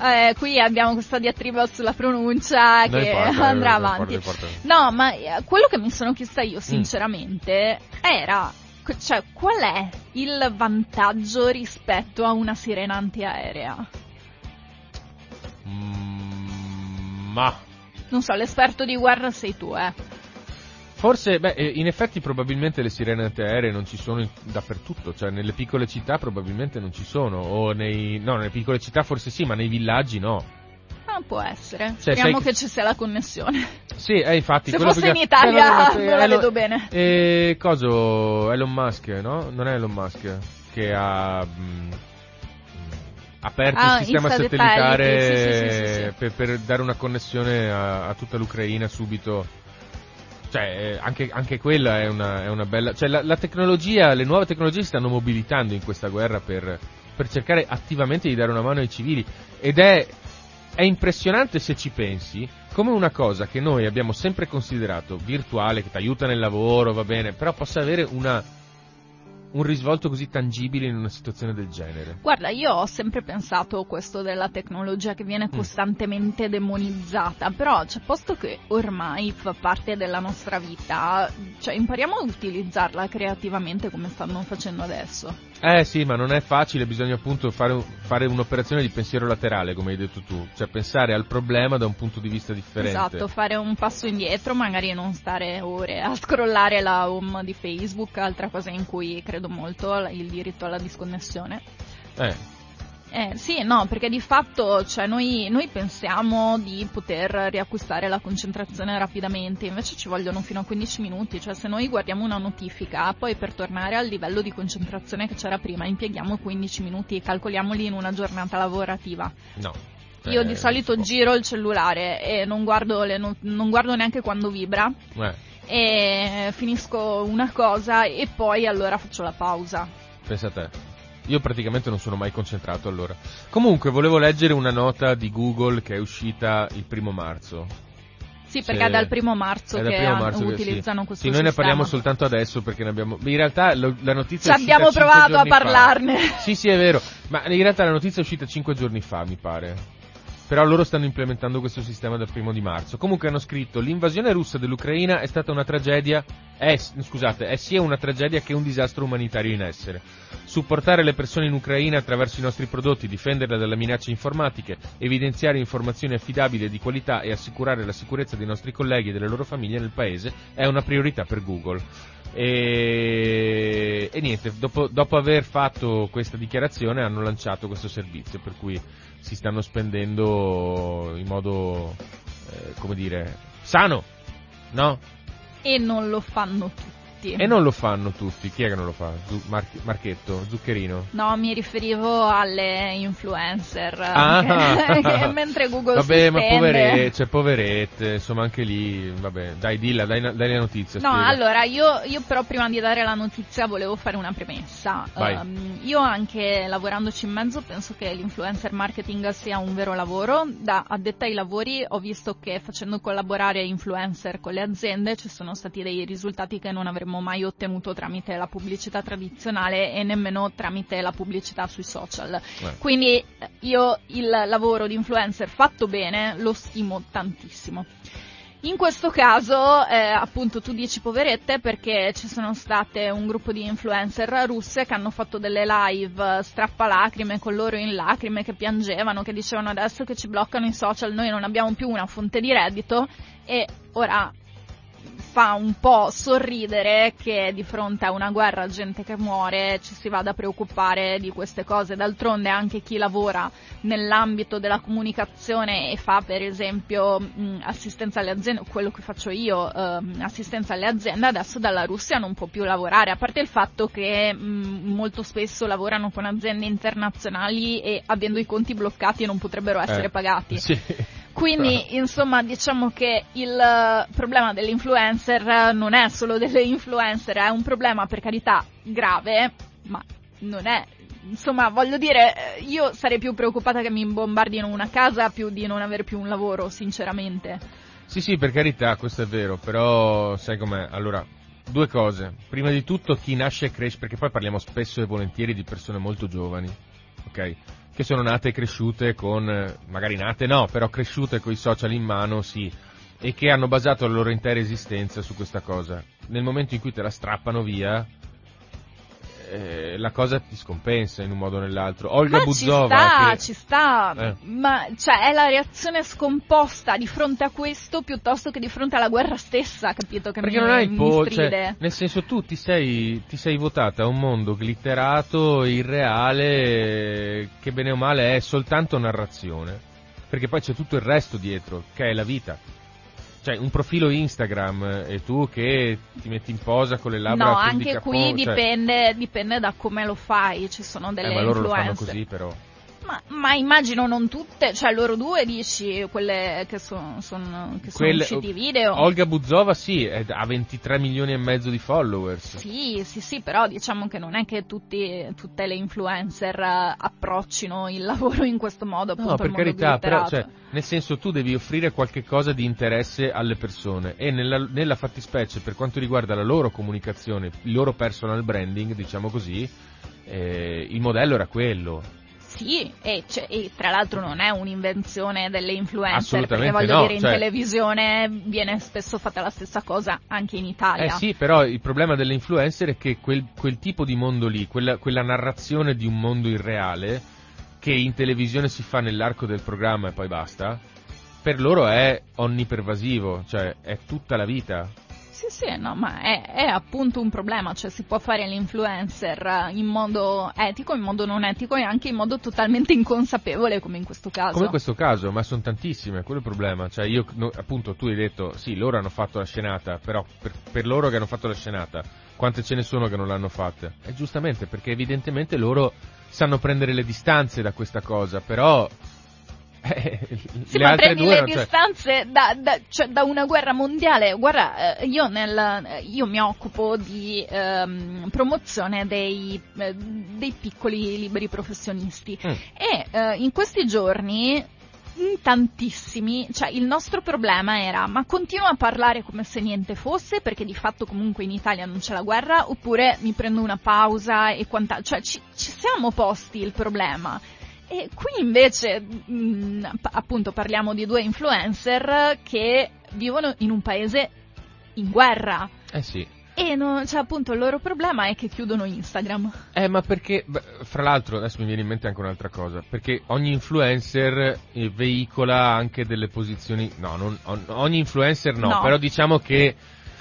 Eh, qui abbiamo questa diatriba sulla pronuncia Non che importa, andrà avanti. importa. No, ma eh, quello che mi sono chiesta Mm. io sinceramente era, qu- cioè, qual è il vantaggio rispetto a una sirena antiaerea? Mm, ma Non so, l'esperto di guerra sei tu, eh. Forse, beh, eh, in effetti probabilmente le sirene antiaeree non ci sono in- dappertutto, cioè nelle piccole città probabilmente non ci sono, o nei, no, nelle piccole città forse sì, ma nei villaggi no. Ah, può essere. Cioè, Speriamo sai- che ci sia la connessione. Sì, eh, infatti. Se fosse più in che- Italia, no, no, no, me la Elon- vedo bene. E coso, Elon Musk, no? Non è Elon Musk che ha mm, aperto Ah, il sistema satellitare Satellite, sì, sì, sì, sì, sì. Per, per dare una connessione a, a tutta l'Ucraina subito. Cioè, eh, anche, anche quella è una, è una bella... Cioè, la, la tecnologia, le nuove tecnologie si stanno mobilitando in questa guerra per, per cercare attivamente di dare una mano ai civili. Ed è, è impressionante se ci pensi, come una cosa che noi abbiamo sempre considerato virtuale, che ti aiuta nel lavoro, va bene, però possa avere una, un risvolto così tangibile in una situazione del genere. Guarda, io ho sempre pensato questo della tecnologia che Mm. viene costantemente demonizzata, però c'è posto che ormai fa parte della nostra vita, cioè impariamo a utilizzarla creativamente come stanno facendo adesso. Eh sì, ma non è facile, bisogna appunto fare, un- fare un'operazione di pensiero laterale, come hai detto tu, cioè pensare al problema da un punto di vista differente. Esatto, fare un passo indietro, magari non stare ore a scrollare la home di Facebook, altra cosa in cui credo molto, il diritto alla disconnessione. Eh, Eh, sì, no, perché di fatto cioè, noi, noi pensiamo di poter riacquistare la concentrazione rapidamente, invece ci vogliono fino a 15 minuti, cioè se noi guardiamo una notifica, poi per tornare al livello di concentrazione che c'era prima impieghiamo 15 minuti e calcoliamoli in una giornata lavorativa. no. Io Eh, di solito non si giro il cellulare e non guardo, le no- non guardo neanche quando vibra. Eh, e finisco una cosa e poi allora faccio la pausa. pensa a te. Io praticamente non sono mai concentrato allora. Comunque, volevo leggere una nota di Google che è uscita il primo marzo. Sì, perché è dal primo marzo che primo marzo che- sì. utilizzano questo Sì, noi ne sistema. parliamo soltanto adesso perché ne abbiamo. In realtà lo- la notizia Ci è uscita abbiamo cinque provato a giorni fa. parlarne. Sì, sì, è vero. Ma in realtà la notizia è uscita 5 giorni fa, mi pare. Però loro stanno implementando questo sistema dal primo di marzo. Comunque hanno scritto: l'invasione russa dell'Ucraina è stata una tragedia. È, scusate, è sia una tragedia che un disastro umanitario in essere. Supportare le persone in Ucraina attraverso i nostri prodotti, difenderle dalle minacce informatiche, evidenziare informazioni affidabili e di qualità e assicurare la sicurezza dei nostri colleghi e delle loro famiglie nel paese è una priorità per Google. E, e niente, dopo, dopo aver fatto questa dichiarazione hanno lanciato questo servizio, per cui si stanno spendendo in modo, eh, come dire, sano, no? E non lo fanno tutti. E non lo fanno tutti, chi è che non lo fa? Zu- Mar- Marchetto, Zuccherino? No, mi riferivo alle influencer. Ah. che, mentre Google Vabbè, si ma stende- poverette, cioè, poverette, insomma anche lì, vabbè, dai, dilla, dai, dai la notizia. No, spiega. allora io, io però prima di dare la notizia volevo fare una premessa. Vai. Ehm, io anche lavorandoci in mezzo penso che l'influencer marketing sia un vero lavoro. Da addetta ai lavori ho visto che facendo collaborare influencer con le aziende ci sono stati dei risultati che non avremmo mai ottenuto tramite la pubblicità tradizionale e nemmeno tramite la pubblicità sui social. Eh. Quindi eh, io il lavoro di influencer fatto bene lo stimo tantissimo. In questo caso, eh, appunto, tu dici poverette perché ci sono state un gruppo di influencer russe che hanno fatto delle live strappalacrime con loro in lacrime che piangevano, che dicevano adesso che ci bloccano i social noi non abbiamo più una fonte di reddito e ora fa un po' sorridere che di fronte a una guerra, gente che muore, ci si vada a preoccupare di queste cose. D'altronde anche chi lavora nell'ambito della comunicazione e fa per esempio mh, assistenza alle aziende, quello che faccio io, ehm, assistenza alle aziende, adesso dalla Russia non può più lavorare, a parte il fatto che mh, molto spesso lavorano con aziende internazionali e avendo i conti bloccati non potrebbero essere Eh, pagati. Sì. Quindi, insomma, diciamo che il eh, problema dell'influencer non è solo delle influencer, è un problema per carità grave, ma non è. Insomma, voglio dire, eh, io sarei più preoccupata che mi bombardino una casa più di non avere più un lavoro, sinceramente. Sì, sì, per carità, questo è vero, però sai com'è? Allora, due cose. Prima di tutto chi nasce e cresce, perché poi parliamo spesso e volentieri di persone molto giovani, ok? Che sono nate e cresciute con, eh, magari nate no, però cresciute con i social in mano, sì, e che hanno basato la loro intera esistenza su questa cosa. Nel momento in cui te la strappano via, eh, la cosa ti scompensa in un modo o nell'altro. Olga ma Buzzova ci sta, che... ci sta, Eh. ma cioè è la reazione scomposta di fronte a questo piuttosto che di fronte alla guerra stessa, capito? Che Perché mi, non hai po- cioè, nel senso tu ti sei, ti sei votata a un mondo glitterato, irreale, che bene o male è soltanto narrazione. Perché poi c'è tutto il resto dietro, che è la vita. Cioè, un profilo Instagram eh, e tu che ti metti in posa con le labbra No, anche qui capone, cioè- dipende, dipende da come lo fai, ci sono delle Eh, ma loro lo fanno così però. Ma, ma immagino non tutte, cioè loro due dici, quelle che, son- son- che sono Quelle- usciti i video. Olga Buzzova sì, è- ha 23 milioni e mezzo di followers. Sì, sì, sì, però diciamo che non è che tutti, tutte le influencer eh, approccino il lavoro in questo modo, appunto No, per carità, però, cioè, nel senso tu devi offrire qualche cosa di interesse alle persone e nella, nella fattispecie per quanto riguarda la loro comunicazione, il loro personal branding, diciamo così, eh, il modello era quello. Sì, e, c'è- e tra l'altro non è un'invenzione delle influencer, perché voglio no, dire in cioè- televisione viene spesso fatta la stessa cosa anche in Italia. Eh sì, però il problema delle influencer è che quel, quel tipo di mondo lì, quella, quella narrazione di un mondo irreale, che in televisione si fa nell'arco del programma e poi basta, per loro è onnipervasivo, cioè è tutta la vita. Sì, sì, no, ma è, è appunto un problema, cioè si può fare l'influencer eh, in modo etico, in modo non etico e anche in modo totalmente inconsapevole come in questo caso. Come in questo caso, ma sono tantissime, quello è il problema. Cioè, io, no, appunto, tu hai detto, sì, loro hanno fatto la scenata, però per, per loro che hanno fatto la scenata, quante ce ne sono che non l'hanno fatta? E giustamente, perché evidentemente loro sanno prendere le distanze da questa cosa, però... eh, Sì, ma prendi le distanze da, da- cioè, da una guerra mondiale. Guarda, eh, io, nel- io mi occupo di ehm, promozione dei, eh, dei piccoli liberi professionisti Mm. e eh, in questi giorni in tantissimi, cioè il nostro problema era ma continua a parlare come se niente fosse perché di fatto comunque in Italia non c'è la guerra oppure mi prendo una pausa e quant'altro, cioè ci, ci siamo posti il problema. E qui invece, mh, pa- appunto, parliamo di due influencer che vivono in un paese in guerra. Eh sì. E no- cioè, appunto, il loro problema è che chiudono Instagram. Eh, ma perché, beh, fra l'altro, adesso mi viene in mente anche un'altra cosa, perché ogni influencer eh, veicola anche delle posizioni, no, non- on- ogni influencer no, No. però diciamo che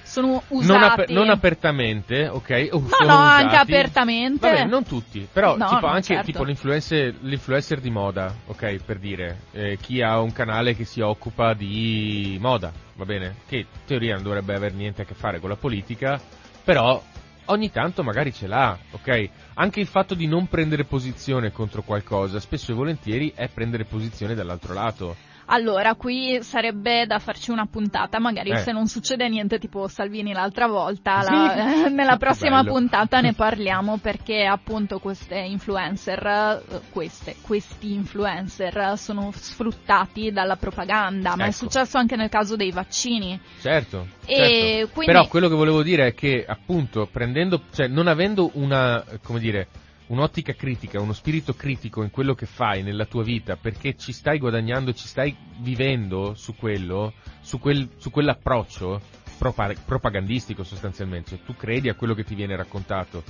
Sono usati. non, aper- non apertamente, ok? o No, no, anche usati. apertamente. Vabbè, non tutti, però No, tipo no, anche certo. tipo l'influencer, l'influencer di moda, ok, per dire, eh, chi ha un canale che si occupa di moda, va bene? Che in teoria non dovrebbe avere niente a che fare con la politica, però ogni tanto magari ce l'ha, ok? Anche il fatto di non prendere posizione contro qualcosa, spesso e volentieri è prendere posizione dall'altro lato. Allora, qui sarebbe da farci una puntata, magari Eh. se non succede niente tipo Salvini l'altra volta, Sì. la- nella prossima Bello. puntata ne parliamo perché appunto queste influencer, eh, queste, questi influencer sono sfruttati dalla propaganda, ma è Ecco. successo anche nel caso dei vaccini. Certo. Certo. quindi- Però quello che volevo dire è che appunto prendendo, cioè non avendo una, come dire, un'ottica critica, uno spirito critico in quello che fai nella tua vita, perché ci stai guadagnando, ci stai vivendo su quello, su, quel, su quell'approccio propa- propagandistico sostanzialmente, cioè, tu credi a quello che ti viene raccontato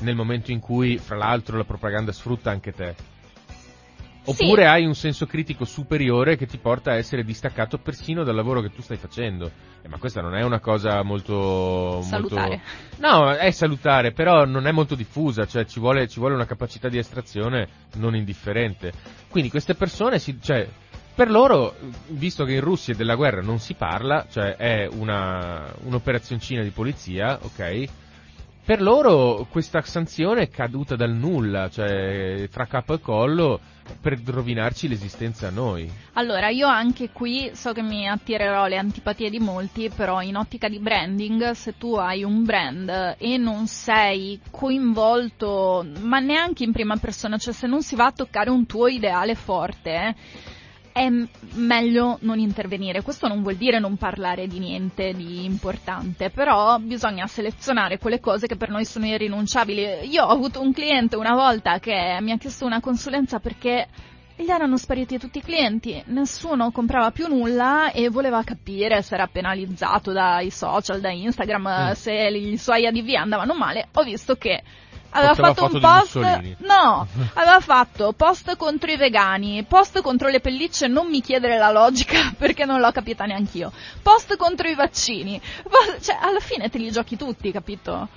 nel momento in cui, fra l'altro, la propaganda sfrutta anche te. Oppure hai un senso critico superiore che ti porta a essere distaccato persino dal lavoro che tu stai facendo. Eh, ma questa non è una cosa molto... Salutare. molto- No, è salutare, però non è molto diffusa, cioè ci vuole, ci vuole una capacità di estrazione non indifferente. Quindi queste persone, si, cioè, per loro, visto che in Russia della guerra non si parla, cioè è una, un'operazioncina di polizia, ok? Per loro questa sanzione è caduta dal nulla, cioè fra capo e collo per rovinarci l'esistenza a noi. Allora, io anche qui so che mi attirerò le antipatie di molti, però in ottica di branding, se tu hai un brand e non sei coinvolto, ma neanche in prima persona, cioè se non si va a toccare un tuo ideale forte, è meglio non intervenire. Questo non vuol dire non parlare di niente di importante, però bisogna selezionare quelle cose che per noi sono irrinunciabili. Io ho avuto un cliente una volta che mi ha chiesto una consulenza perché gli erano spariti tutti i clienti, nessuno comprava più nulla e voleva capire se era penalizzato dai social, da Instagram, Mm. se i suoi ADV andavano male. Ho visto che Aveva fatto un post, no, aveva fatto post contro i vegani, post contro le pellicce, non mi chiedere la logica perché non l'ho capita neanch'io, post contro i vaccini, post- cioè alla fine te li giochi tutti, capito?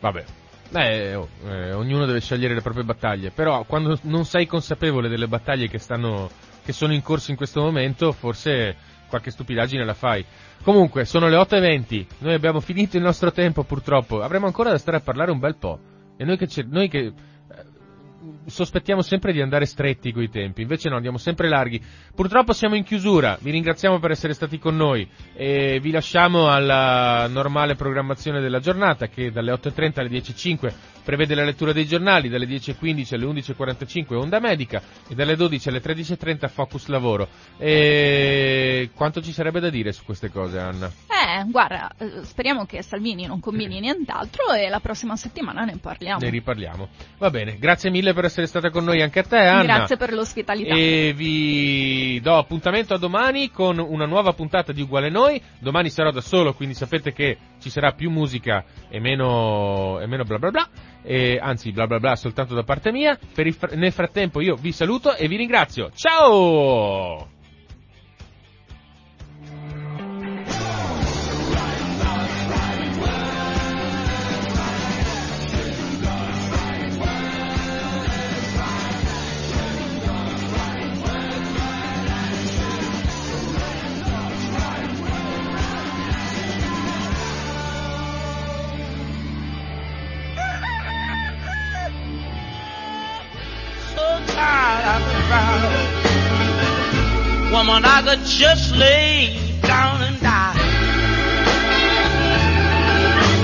Vabbè. Eh, oh, eh, ognuno deve scegliere le proprie battaglie, però quando non sei consapevole delle battaglie che stanno che sono in corso in questo momento, forse qualche stupidaggine la fai. Comunque, sono le 8.20, noi abbiamo finito il nostro tempo purtroppo, avremo ancora da stare a parlare un bel po'. E noi che, ce- noi che eh, sospettiamo sempre di andare stretti coi tempi, invece no, andiamo sempre larghi. Purtroppo siamo in chiusura, vi ringraziamo per essere stati con noi e vi lasciamo alla normale programmazione della giornata che dalle 8.30 alle 10.05 prevede la lettura dei giornali, dalle 10.15 alle 11.45 Onda Medica e dalle 12 alle 13.30 Focus Lavoro. E quanto ci sarebbe da dire su queste cose, Anna? Eh, guarda, eh, speriamo che Salvini non combini nient'altro e la prossima settimana ne parliamo. Ne riparliamo. Va bene, grazie mille per essere stata con noi anche a te, Anna. Grazie per l'ospitalità. E vi do appuntamento a domani con una nuova puntata di Uguale Noi. Domani sarò da solo, quindi sapete che ci sarà più musica e meno, e meno bla bla bla. E, anzi, bla bla bla soltanto da parte mia. Il nel frattempo io vi saluto e vi ringrazio. Ciao! I could just lay down and die.